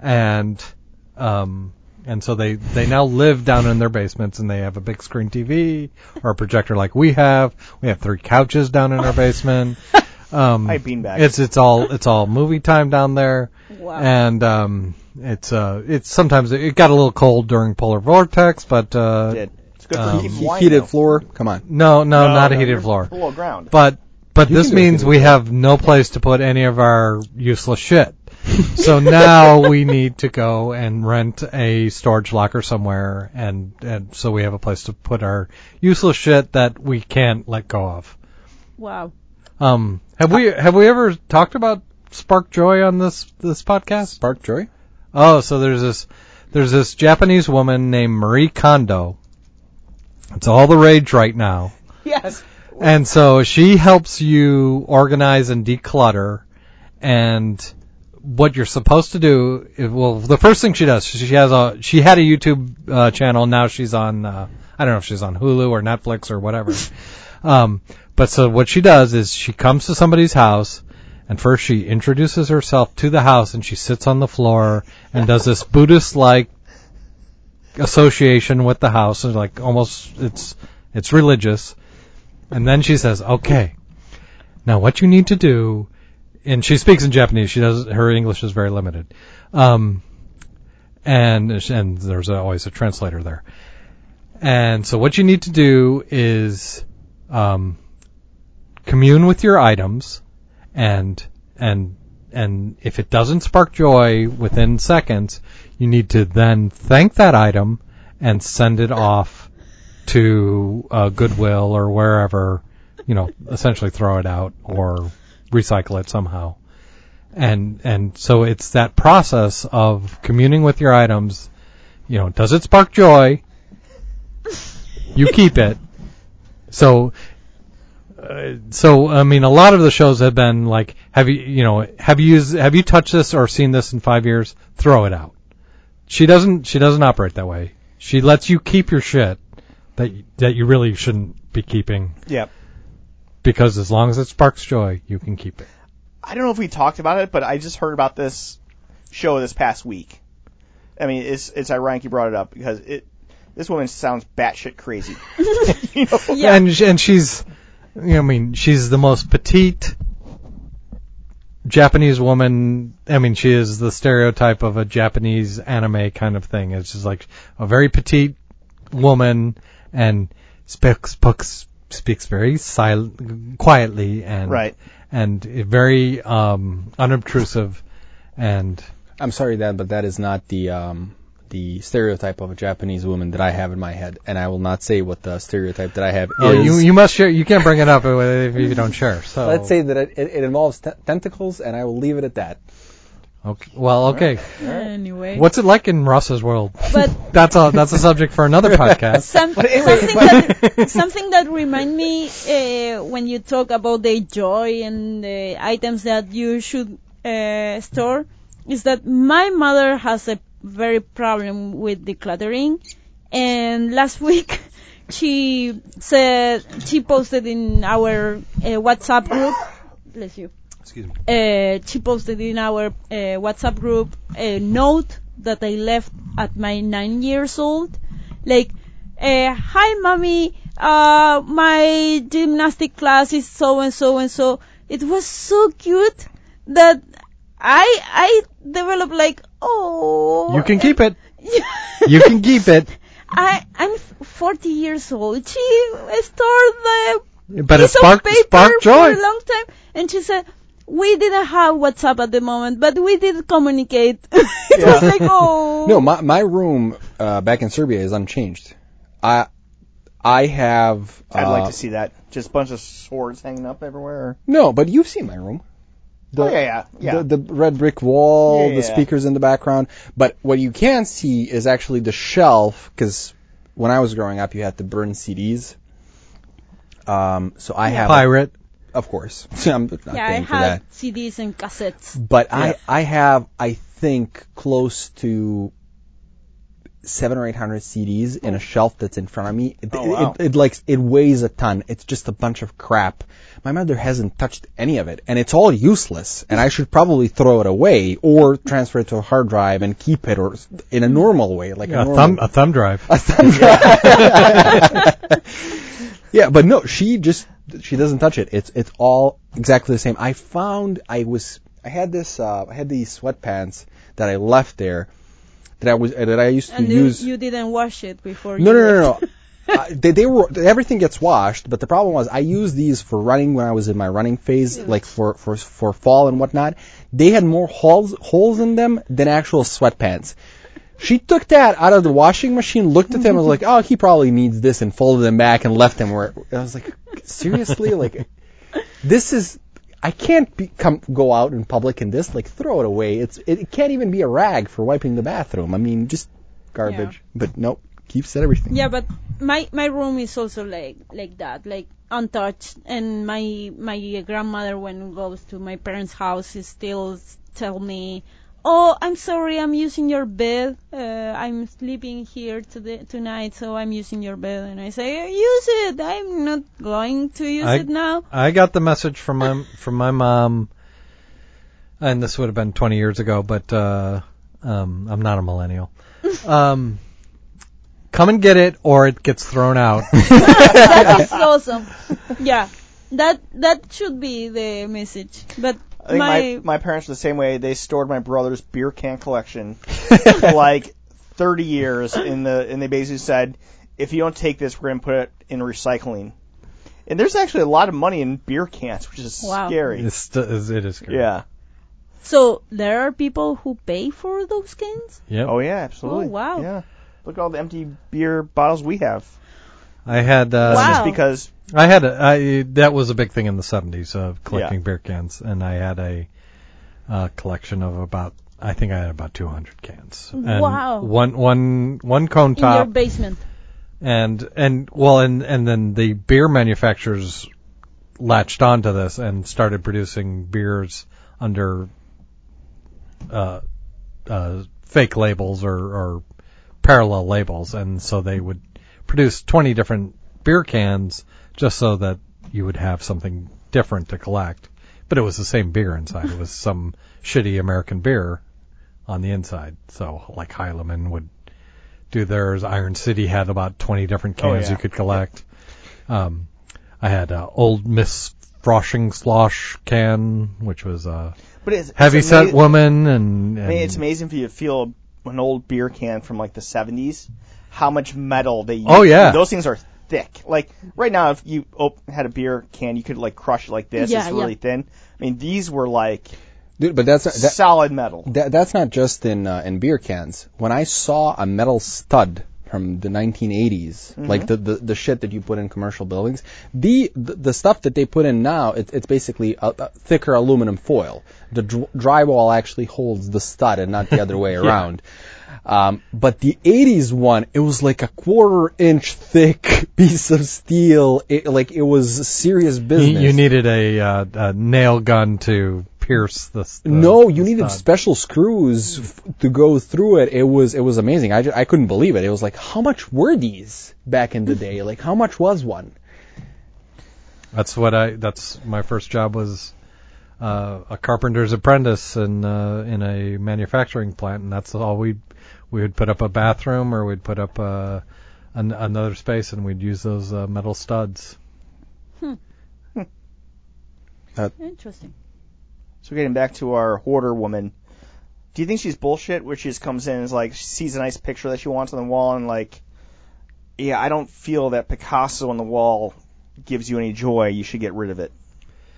and um and so they they now live down in their basements and they have a big screen TV or a projector like we have. We have three couches down in our basement. Um, I have beanbags. It's it's all it's all movie time down there, Wow. and um, it's uh it's sometimes it got a little cold during polar vortex, but uh, did. It's good Um, for keeping he- wine, heated though. floor. Come on. no, no, not a heated floor. Below ground. But but You this can do a means we floor. have no place to put any of our useless shit. so now we need to go and rent a storage locker somewhere, and and so we have a place to put our useless shit that we can't let go of. wow. Um, have we have we ever talked about Spark Joy on this this podcast? Spark Joy. Oh, so there's this there's this Japanese woman named Marie Kondo. It's all the rage right now. yes. And so she helps you organize and declutter and what you're supposed to do is- well the first thing she does she has a she had a YouTube uh, channel now she's on uh, I don't know if she's on Hulu or Netflix or whatever um but so what she does is she comes to somebody's house and first she introduces herself to the house and she sits on the floor and does this Buddhist like association with the house and like almost it's it's religious. And then she says okay now what you need to do and she speaks in Japanese. She does her English is very limited. Um and and there's always a translator there. And so what you need to do is um commune with your items and and and if it doesn't spark joy within seconds, you need to then thank that item and send it off to uh, Goodwill or wherever, you know, essentially throw it out or recycle it somehow. And and so it's that process of communing with your items. You know, does it spark joy? You keep it. So uh, so I mean, a lot of the shows have been like, have you, you know, have you used, have you touched this or seen this in five years? Throw it out. she doesn't she doesn't operate that way. She lets you keep your shit that that you really shouldn't be keeping Yep. because as long as it sparks joy, you can keep it. I don't know if we talked about it, but I just heard about this show this past week. I mean, it's it's ironic you brought it up because it this woman sounds batshit crazy. you know? Yeah. And and she's you know, I mean, she's the most petite Japanese woman. I mean, she is the stereotype of a Japanese anime kind of thing. It's just like a very petite woman and speaks speaks, speaks very silent, quietly and Right. and very um, unobtrusive and I'm sorry, Dad, but that is not the um, the stereotype of a Japanese woman that I have in my head, and I will not say what the stereotype that I have oh, is. you you must share. You can't bring it up if you don't share. So Let's say that it, it, it involves te- tentacles, and I will leave it at that. Okay. Well, okay. Anyway. What's it like in Ross's world? But That's a that's a subject for another podcast. Some, something that something that remind me uh, when you talk about the joy and the items that you should uh, store is that my mother has a very problem with decluttering, and last week she said she posted in our uh, WhatsApp group. Bless you Excuse me. uh, she posted in our uh, WhatsApp group a note that I left at my nine years old, like, uh, "Hi, mommy, uh, my gymnastic class is so and so and so." It was so cute that I I developed like, oh, You can keep it. You can keep it. I I'm 40 years old. She stored the But it piece of sparked paper sparked for a long time. And she said, we didn't have WhatsApp at the moment, but we did communicate. it was like, oh. No, my my room uh, back in Serbia is unchanged. I I have. I'd uh, like to see that. Just a bunch of swords hanging up everywhere. No, but you've seen my room. The, oh yeah, yeah, yeah. The, the red brick wall, Yeah, the yeah. speakers in the background. But what you can see is actually the shelf, because when I was growing up, you had to burn CDs. Um, so I have, Pirate. of course, I'm not yeah, I paying for that. had CDs and cassettes. But Yeah. I, I have, I think, close to seven or eight hundred CDs in a shelf that's in front of me. It, Oh, wow. it, it, like it weighs a ton. It's just a bunch of crap. My mother hasn't touched any of it, and it's all useless. And I should probably throw it away or transfer it to a hard drive and keep it, or in a normal way, like a, A normal thumb a thumb drive. a thumb drive. yeah, but no, she just she doesn't touch it. It's it's all exactly the same. I found I was I had this uh, I had these sweatpants that I left there that I was uh, that I used to And you, use. you didn't wash it before no, you no, no, left. no. uh, they, they were everything gets washed, but the problem was I used these for running when I was in my running phase, like for for for fall and whatnot. They had more holes holes in them than actual sweatpants. She took that out of the washing machine, looked at them, and was like, "Oh, he probably needs this," and folded them back and left them where. I was like, "Seriously, like, this is." I can't be, come go out in public in this. Like, throw it away. It's it, can't even be a rag for wiping the bathroom. I mean, just garbage. But nope, keeps everything. Yeah, but my my room is also like like that, like untouched. And my my grandmother, when goes to my parents' house, is still tell me, "Oh, I'm sorry, I'm using your bed. Uh, I'm sleeping here today tonight, so I'm using your bed." And I say, "Use it. I'm not going to use I- it now." I got the message from my from my mom, and this would have been 20 years ago, but uh, um, I'm not a millennial. Um, come and get it, or it gets thrown out. that is awesome. Yeah, that that should be the message. But I think my, my, my parents were the same way. They stored my brother's beer can collection for like 30 years in the, and they basically said, if you don't take this, we're going to put it in recycling. And there's actually a lot of money in beer cans, which is Wow. scary. It's st- it is. Scary. Yeah. so there are people who pay for those cans. Yeah. Oh yeah, absolutely. Oh, wow. Yeah. Look at all the empty beer bottles we have. I had. Uh, Wow. Just because. I had a, I, that was a big thing in the 70s of collecting beer cans, and I had a uh, collection of about I think I had about 200 cans. And Wow. One one one cone top in your top, basement. and and well, and and then the beer manufacturers latched onto this and started producing beers under uh, uh, fake labels or, or parallel labels, and so they would produce 20 different beer cans just so that you would have something different to collect. But it was the same beer inside. It was some shitty American beer on the inside. So like Heileman would do theirs. Iron City had about 20 different Oh, cans yeah. you could collect. Um, I had uh, Old Miss Frothingslosh can, which was a But it's heavy it's set ama- woman, and, and I mean, it's amazing for you feel an old beer can from like the 70s, how much metal they use. Oh, yeah. those things are thick. Like right now, if you op- had a beer can, you could like crush it like this. Yeah, it's really yeah. thin. I mean, these were like Dude, but that's not, that, solid metal. that, that's not just in uh, in beer cans. When I saw a metal stud from the 1980s, like the, the the shit that you put in commercial buildings, the the, the stuff that they put in now, it, it's basically a, a thicker aluminum foil. The dr- drywall actually holds the stud and not the other way around. Um, but the 80s one, it was like a quarter inch thick piece of steel. It, like it was serious business. you needed a, uh, a nail gun to pierce the. No, you needed stud. special screws f- to go through it. It was it was amazing. I, ju- I couldn't believe it. It was like, how much were these back in the day? Like, how much was one? That's what I. That's my first job was uh, a carpenter's apprentice in uh, in a manufacturing plant, and that's all we we would put up a bathroom or we'd put up uh, an, another space, and we'd use those uh, metal studs. Interesting. So getting back to our hoarder woman, do you think she's bullshit? Where she just comes in and is like she sees a nice picture that she wants on the wall and like, yeah, I don't feel that Picasso on the wall gives you any joy. You should get rid of it.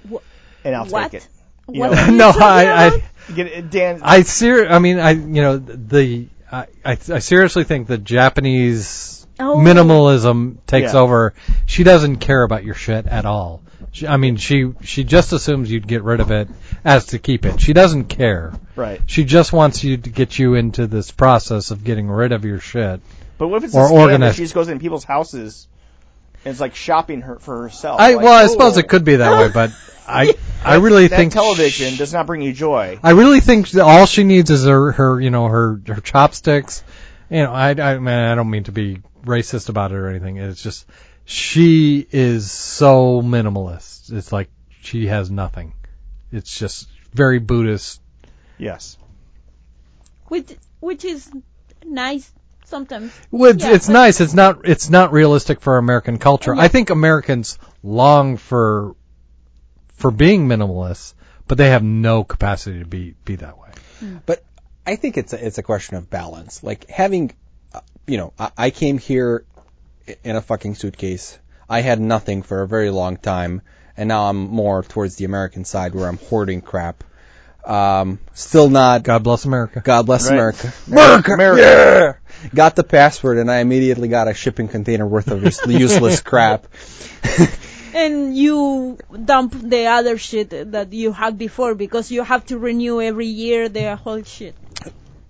Wha- And I'll what? take it. You What know, no, talking I, I? Get it, Dan. I ser- I mean, I you know the I I, I seriously think the Japanese Oh. minimalism takes Yeah. over. She doesn't care about your shit at all. She, I mean, she she just assumes you'd get rid of it as to keep it. She doesn't care. right. She just wants you to get you into this process of getting rid of your shit. But what if it's Or a scam where organized. she just goes in people's houses and it's like shopping her for herself? I Like, well, I suppose it could be that way, but I I really that think television sh- does not bring you joy. I really think that all she needs is her, her you know, her, her chopsticks. You know, I, I, man, I don't mean to be racist about it or anything. It's just, she is so minimalist. It's like she has nothing. It's just very Buddhist. Yes. which which is nice sometimes. Well, it's, Yeah, it's nice. It's not, it's not realistic for American culture. Yeah. I think Americans long for, for being minimalists, but they have no capacity to be, be that way. But I think it's a, it's a question of balance. Like having, uh, you know, I, I came here in a fucking suitcase. I had nothing for a very long time, and now I'm more towards the American side where I'm hoarding crap. Um, still not. God bless America. God bless Right. America. America. America. Yeah! Got the password, and I immediately got a shipping container worth of useless crap. And you dump the other shit that you had before because you have to renew every year the whole shit.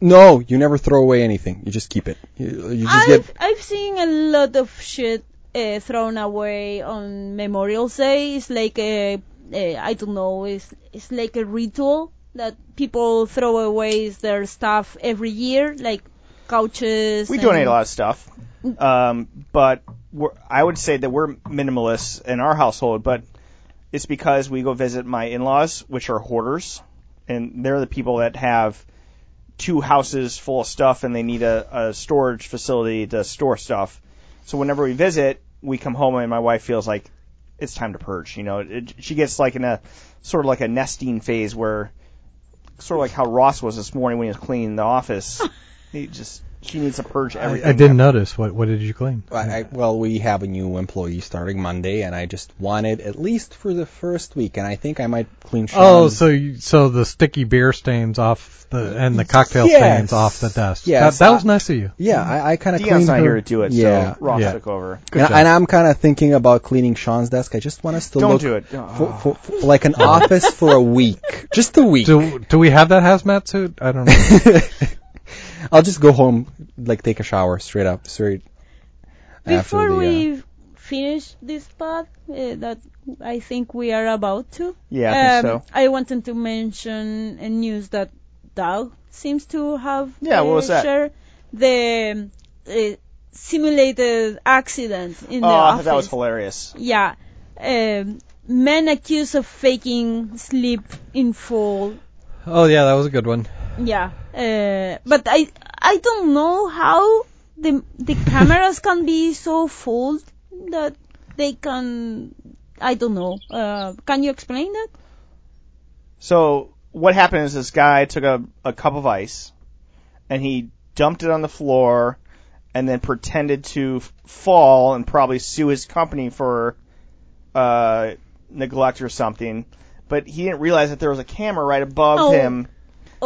No, you never throw away anything. You just keep it. You, you just I've, get. I've seen a lot of shit uh, thrown away on Memorial Day. It's like a, a I don't know, it's, it's like a ritual that people throw away their stuff every year, like couches. We donate a lot of stuff, um, but we're, I would say that we're minimalists in our household. But it's because we go visit my in-laws, which are hoarders, and they're the people that have two houses full of stuff, and they need a, a storage facility to store stuff. So whenever we visit, we come home, and my wife feels like it's time to purge. You know, it, she gets like in a sort of like a nesting phase where, sort of like how Ross was this morning when he was cleaning the office. he just she needs to purge I, everything. I didn't notice. What, what did you clean? I, I, well, we have a new employee starting Monday, and I just wanted at least for the first week, and I think I might clean. Oh, so you, so the sticky beer stains off the and the cocktail Yes. stains off the desk. Yes, that, that was nice of you. yeah, I, I kind of Dion's cleaned not her. here to do it, Yeah, so Ross Yeah. took over. and, and I'm kind of thinking about cleaning Sean's desk. I just want us to Don't look do it. For, for, for like an office for a week, just a week. Do do we have that hazmat suit? I don't know. I'll just go home, like take a shower straight up, straight. Before the, uh, we finish this part uh, that I think we are about to, Yeah, I think um, so. I wanted to mention a news that Doug seems to have Yeah, what uh, was that? shared the uh, simulated accident in oh, the office. thought that was hilarious. Yeah. Um, men accused of faking sleep in full. Oh yeah, that was a good one. Yeah. Uh, but I I don't know how the the cameras can be so full that they can. I don't know. Uh, can you explain that? So what happened is this guy took a, a cup of ice and he dumped it on the floor and then pretended to fall and probably sue his company for uh, neglect or something. But he didn't realize that there was a camera right above Oh, him,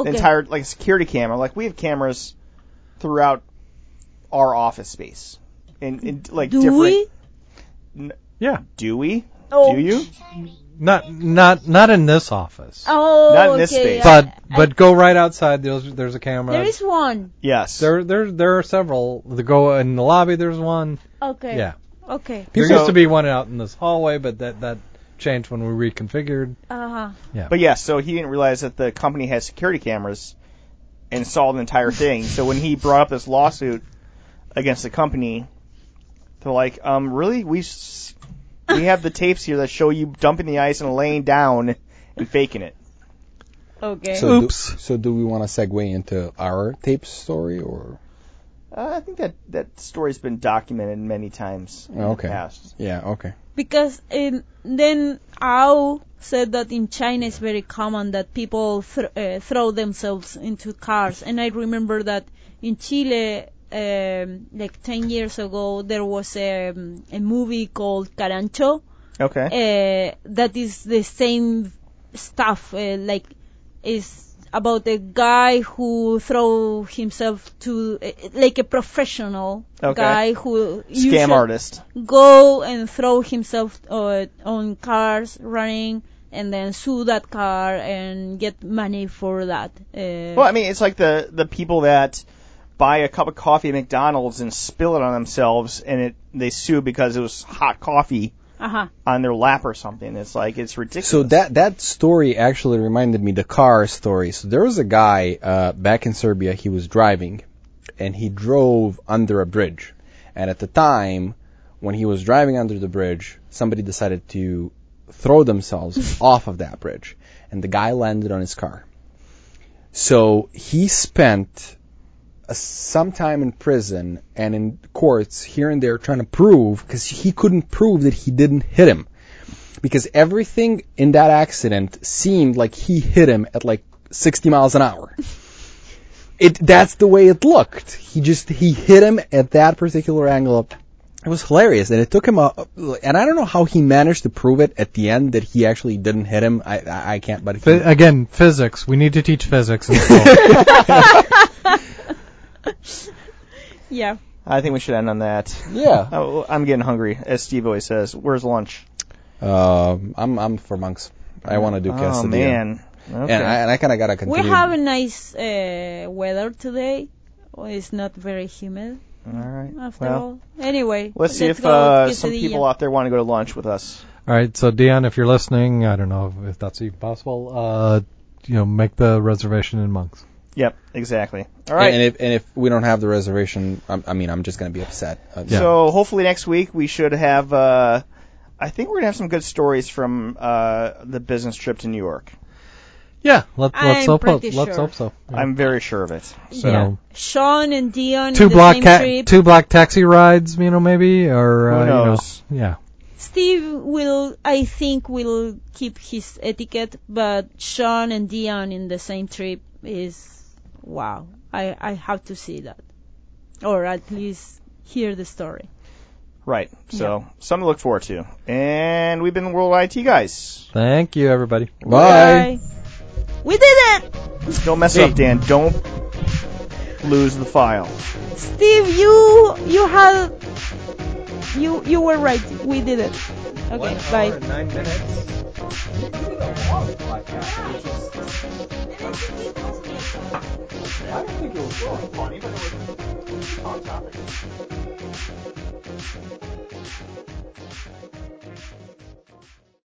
Okay. the entire like security camera. Like we have cameras throughout our office space, in, in like Do different. we? Yeah, Do we? Oh. Do you? not not not in this office, Oh, Not in this okay. space. but I- but go right outside. There's there's a camera. there is one. Yes. there there there are several. The go in the lobby. There's one. Okay. Yeah, Okay. there So- used to be one out in this hallway, but that that changed when we reconfigured. Uh huh. Yeah. But yeah, so he didn't realize that the company has security cameras and saw the entire thing. So when he brought up this lawsuit against the company, they're like, um, really? We s- we have the tapes here that show you dumping the ice and laying down and faking it. Okay. So Oops. Do, so do we want to segue into our tape story or? Uh, I think that that story's been documented many times in Okay. the past. Yeah. Okay. Because um, then Ao said that in China it's very common that people th- uh, throw themselves into cars, and I remember that in Chile, um, like 10 years ago, there was a, um, a movie called Carancho Okay. uh, that is the same stuff, uh, like is about a guy who throw himself to like a professional Okay. guy who Scam artist. go and throw himself uh, on cars running and then sue that car and get money for that. Uh, Well, I mean, it's like the the people that buy a cup of coffee at McDonald's and spill it on themselves, and it they sue because it was hot coffee uh-huh. on their lap or something. It's like it's ridiculous. So that that story actually reminded me the car story. So there was a guy uh, back in Serbia. He was driving, and he drove under a bridge. And at the time, when he was driving under the bridge, somebody decided to throw themselves off of that bridge, and the guy landed on his car. So he spent some time in prison and in courts here and there trying to prove because he couldn't prove that he didn't hit him because everything in that accident seemed like he hit him at like 60 miles an hour. It that's the way it looked. He just he hit him at that particular angle. It was hilarious, and it took him a. And I don't know how he managed to prove it at the end that he actually didn't hit him. I I, I can't. But he, again, physics. We need to teach physics in school. Yeah. I think we should end on that. yeah. Oh, I'm getting hungry, as Steve always says. Where's lunch? Um, I'm I'm for monks. I want to do Oh man. Okay. And I, and I kind of gotta We continue. have a nice uh, weather today. It's not very humid All right. after Well, all. Anyway, let's see if go uh, some people out there want to go to lunch with us. All right, so Dion, if you're listening, I don't know if that's even possible. Uh, you know, make the reservation in Monks. Yep, exactly. All right. And if and if we don't have the reservation, I'm, I mean, I'm just gonna be upset. Uh, Yeah. So hopefully next week we should have. Uh, I think we're gonna have some good stories from uh, the business trip to New York. Yeah, let, let's I'm hope. so. Let's hope so. Yeah. I'm very sure of it. So yeah. Sean and Dion two in the black ca- two black taxi rides, you know, maybe or Who uh, knows? You know, yeah. Steve will, I think, will keep his etiquette, but Sean and Dion in the same trip is wow. I I have to see that, or at least hear the story. Right. So something to look forward to. And we've been World IT guys. Thank you, everybody. Bye. We did it, Don't mess Hey. up, Dan. Don't lose the file. Steve. You you had you you were right. We did it. Okay, bye. nine minutes. I don't think it was really funny, but it was on topic.